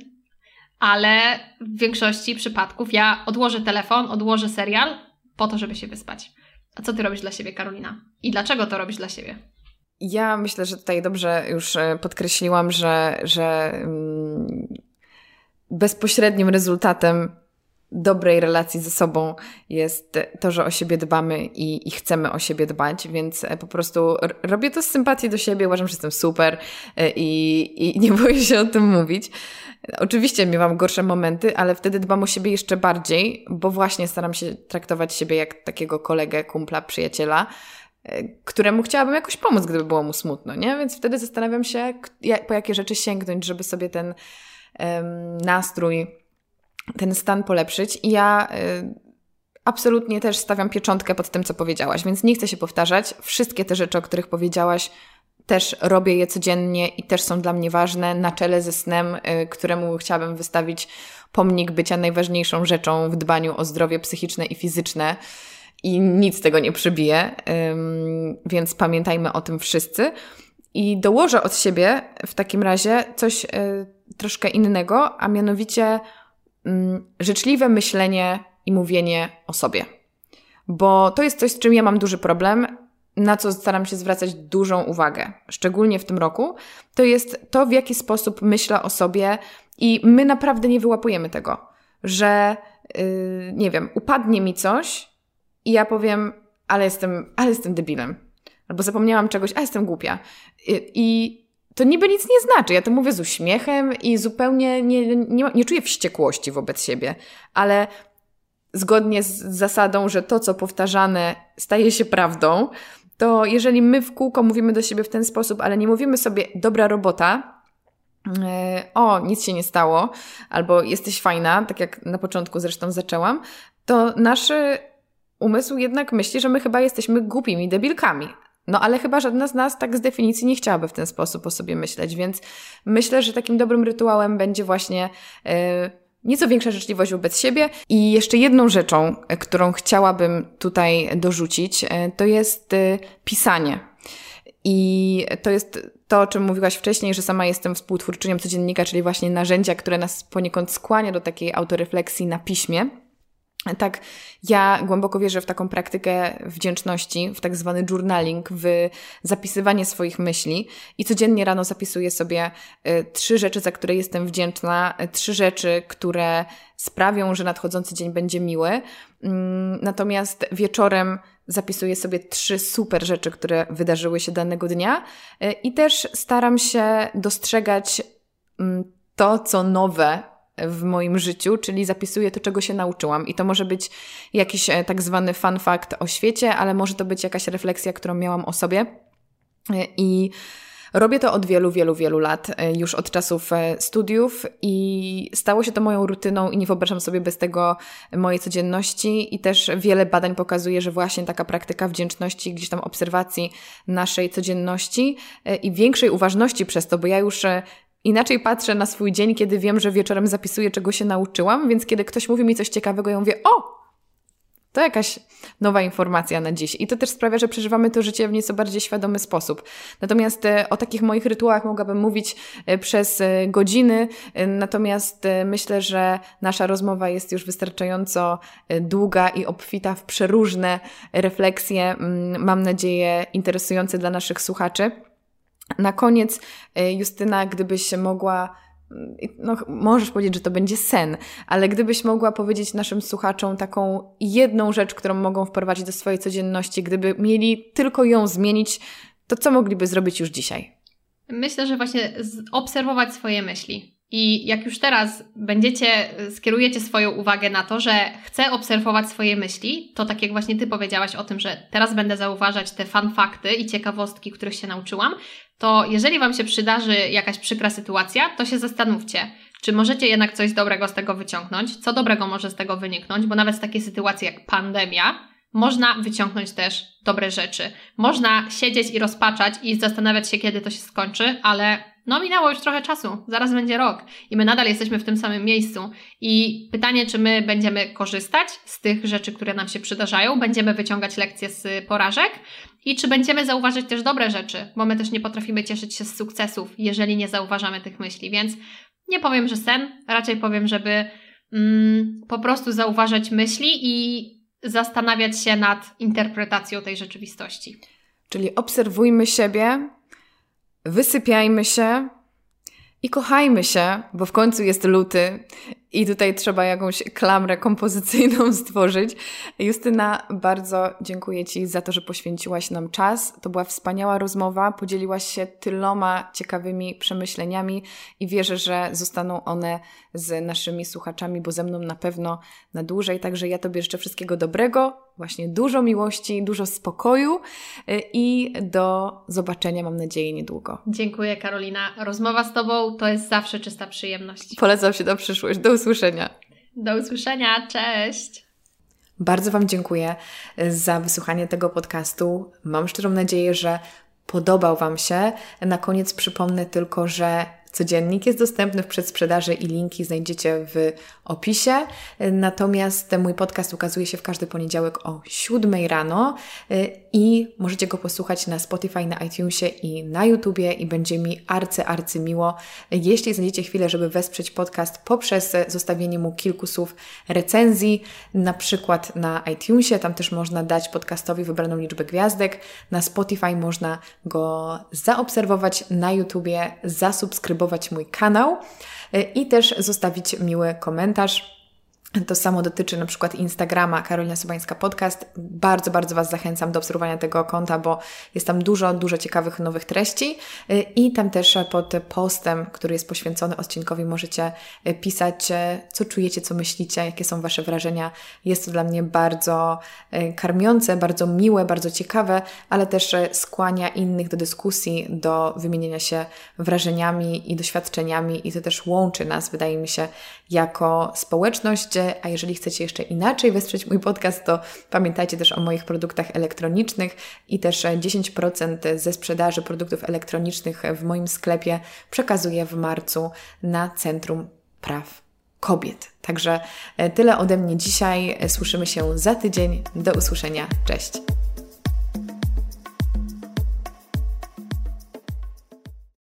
S2: Ale w większości przypadków ja odłożę telefon, odłożę serial po to, żeby się wyspać. A co ty robisz dla siebie, Karolina? I dlaczego to robisz dla siebie?
S1: Ja myślę, że tutaj dobrze już e, podkreśliłam, że, że mm, bezpośrednim rezultatem dobrej relacji ze sobą jest to, że o siebie dbamy i, i, chcemy o siebie dbać, więc e, po prostu robię to z sympatii do siebie, uważam, że jestem super e, i, i nie boję się o tym mówić. Oczywiście miewam gorsze momenty, ale wtedy dbam o siebie jeszcze bardziej, bo właśnie staram się traktować siebie jak takiego kolegę, kumpla, przyjaciela, e, któremu chciałabym jakoś pomóc, gdyby było mu smutno, nie? Więc wtedy zastanawiam się, po jakie rzeczy sięgnąć, żeby sobie ten um, nastrój ten stan polepszyć. I ja y, absolutnie też stawiam pieczątkę pod tym, co powiedziałaś, więc nie chcę się powtarzać. Wszystkie te rzeczy, o których powiedziałaś, też robię je codziennie i też są dla mnie ważne, na czele ze snem, y, któremu chciałabym wystawić pomnik bycia najważniejszą rzeczą w dbaniu o zdrowie psychiczne i fizyczne. I nic tego nie przebije, więc pamiętajmy o tym wszyscy. I dołożę od siebie w takim razie coś y, troszkę innego, a mianowicie życzliwe myślenie i mówienie o sobie. Bo to jest coś, z czym ja mam duży problem, na co staram się zwracać dużą uwagę, szczególnie w tym roku, to jest to, w jaki sposób myślę o sobie i my naprawdę nie wyłapujemy tego, że yy, nie wiem, upadnie mi coś i ja powiem, ale jestem, ale jestem debilem. Albo zapomniałam czegoś, a jestem głupia. I, i to niby nic nie znaczy. Ja to mówię z uśmiechem i zupełnie nie, nie, nie czuję wściekłości wobec siebie, ale zgodnie z zasadą, że to, co powtarzane, staje się prawdą, to jeżeli my w kółko mówimy do siebie w ten sposób, ale nie mówimy sobie dobra robota, e, o, nic się nie stało, albo jesteś fajna, tak jak na początku zresztą zaczęłam, to nasz umysł jednak myśli, że my chyba jesteśmy głupimi debilkami, no ale chyba żadna z nas tak z definicji nie chciałaby w ten sposób o sobie myśleć, więc myślę, że takim dobrym rytuałem będzie właśnie yy, nieco większa życzliwość wobec siebie. I jeszcze jedną rzeczą, e, którą chciałabym tutaj dorzucić, yy, to jest yy, pisanie. I to jest to, o czym mówiłaś wcześniej, że sama jestem współtwórczynią codziennika, czyli właśnie narzędzia, które nas poniekąd skłania do takiej autorefleksji na piśmie. Tak, ja głęboko wierzę w taką praktykę wdzięczności, w tak zwany journaling, w zapisywanie swoich myśli i codziennie rano zapisuję sobie y, trzy rzeczy, za które jestem wdzięczna, y, trzy rzeczy, które sprawią, że nadchodzący dzień będzie miły. Mm, natomiast wieczorem zapisuję sobie trzy super rzeczy, które wydarzyły się danego dnia y, i też staram się dostrzegać mm, to, co nowe w moim życiu, czyli zapisuję to, czego się nauczyłam. I to może być jakiś e, tak zwany fun fact o świecie, ale może to być jakaś refleksja, którą miałam o sobie. E, I robię to od wielu, wielu, wielu lat, e, już od czasów studiów i stało się to moją rutyną i nie wyobrażam sobie bez tego mojej codzienności i też wiele badań pokazuje, że właśnie taka praktyka wdzięczności, gdzieś tam obserwacji naszej codzienności i większej uważności przez to, bo ja już Inaczej patrzę na swój dzień, kiedy wiem, że wieczorem zapisuję, czego się nauczyłam, więc kiedy ktoś mówi mi coś ciekawego, ja mówię, o, to jakaś nowa informacja na dziś. I to też sprawia, że przeżywamy to życie w nieco bardziej świadomy sposób. Natomiast e, o takich moich rytuałach mogłabym mówić e, przez e, godziny, natomiast myślę, że nasza rozmowa jest już wystarczająco długa i obfita w przeróżne refleksje, mm, mam nadzieję, interesujące dla naszych słuchaczy. Na koniec, e, Justyna, gdybyś mogła, mm, no możesz powiedzieć, że to będzie sen, ale gdybyś mogła powiedzieć naszym słuchaczom taką jedną rzecz, którą mogą wprowadzić do swojej codzienności, gdyby mieli tylko ją zmienić, to co mogliby zrobić już dzisiaj?
S2: Myślę, że właśnie obserwować swoje myśli. I jak już teraz będziecie, skierujecie swoją uwagę na to, że chcę obserwować swoje myśli, to tak jak właśnie Ty powiedziałaś o tym, że teraz będę zauważać te fun fakty i ciekawostki, których się nauczyłam, to jeżeli Wam się przydarzy jakaś przykra sytuacja, to się zastanówcie, czy możecie jednak coś dobrego z tego wyciągnąć, co dobrego może z tego wyniknąć, bo nawet z takiej sytuacji jak pandemia, można wyciągnąć też dobre rzeczy. Można siedzieć i rozpaczać i zastanawiać się, kiedy to się skończy, ale no minęło już trochę czasu, zaraz będzie rok i my nadal jesteśmy w tym samym miejscu. I pytanie, czy my będziemy korzystać z tych rzeczy, które nam się przydarzają, będziemy wyciągać lekcje z porażek i czy będziemy zauważyć też dobre rzeczy, bo my też nie potrafimy cieszyć się z sukcesów, jeżeli nie zauważamy tych myśli. Więc nie powiem, że sen, raczej powiem, żeby mm, po prostu zauważać myśli i zastanawiać się nad interpretacją tej rzeczywistości.
S1: Czyli obserwujmy siebie, wysypiajmy się i kochajmy się, bo w końcu jest luty I tutaj trzeba jakąś klamrę kompozycyjną stworzyć. Justyna, bardzo dziękuję Ci za to, że poświęciłaś nam czas. To była wspaniała rozmowa. Podzieliłaś się tyloma ciekawymi przemyśleniami i wierzę, że zostaną one z naszymi słuchaczami, bo ze mną na pewno na dłużej. Także ja Tobie życzę wszystkiego dobrego, właśnie dużo miłości, dużo spokoju y, i do zobaczenia, mam nadzieję, niedługo.
S2: Dziękuję, Karolina. Rozmowa z Tobą to jest zawsze czysta przyjemność.
S1: Polecam się na przyszłość. Do usłyszenia.
S2: Do usłyszenia. Cześć.
S1: Bardzo Wam dziękuję za wysłuchanie tego podcastu. Mam szczerą nadzieję, że podobał Wam się. Na koniec przypomnę tylko, że Codziennik jest dostępny w przedsprzedaży i linki znajdziecie w opisie. Natomiast mój podcast ukazuje się w każdy poniedziałek o 7 rano y, i możecie go posłuchać na Spotify, na iTunesie i na YouTubie i będzie mi arcy, arcy miło, jeśli znajdziecie chwilę, żeby wesprzeć podcast poprzez zostawienie mu kilku słów recenzji, na przykład na iTunesie, tam też można dać podcastowi wybraną liczbę gwiazdek, na Spotify można go zaobserwować, na YouTubie zasubskrybować mój kanał y, i też zostawić miły komentarz. To samo dotyczy na przykład Instagrama Karolina Sobańska Podcast. Bardzo, bardzo Was zachęcam do obserwowania tego konta, bo jest tam dużo, dużo ciekawych nowych treści i tam też pod postem, który jest poświęcony odcinkowi możecie pisać, co czujecie, co myślicie, jakie są Wasze wrażenia. Jest to dla mnie bardzo e, karmiące, bardzo miłe, bardzo ciekawe, ale też skłania innych do dyskusji, do wymienienia się wrażeniami i doświadczeniami i to też łączy nas, wydaje mi się, jako społeczność a jeżeli chcecie jeszcze inaczej wesprzeć mój podcast, to pamiętajcie też o moich produktach elektronicznych i też 10% ze sprzedaży produktów elektronicznych w moim sklepie przekazuję w marcu na Centrum Praw Kobiet. Także e, tyle ode mnie dzisiaj. Słyszymy się za tydzień. Do usłyszenia. Cześć.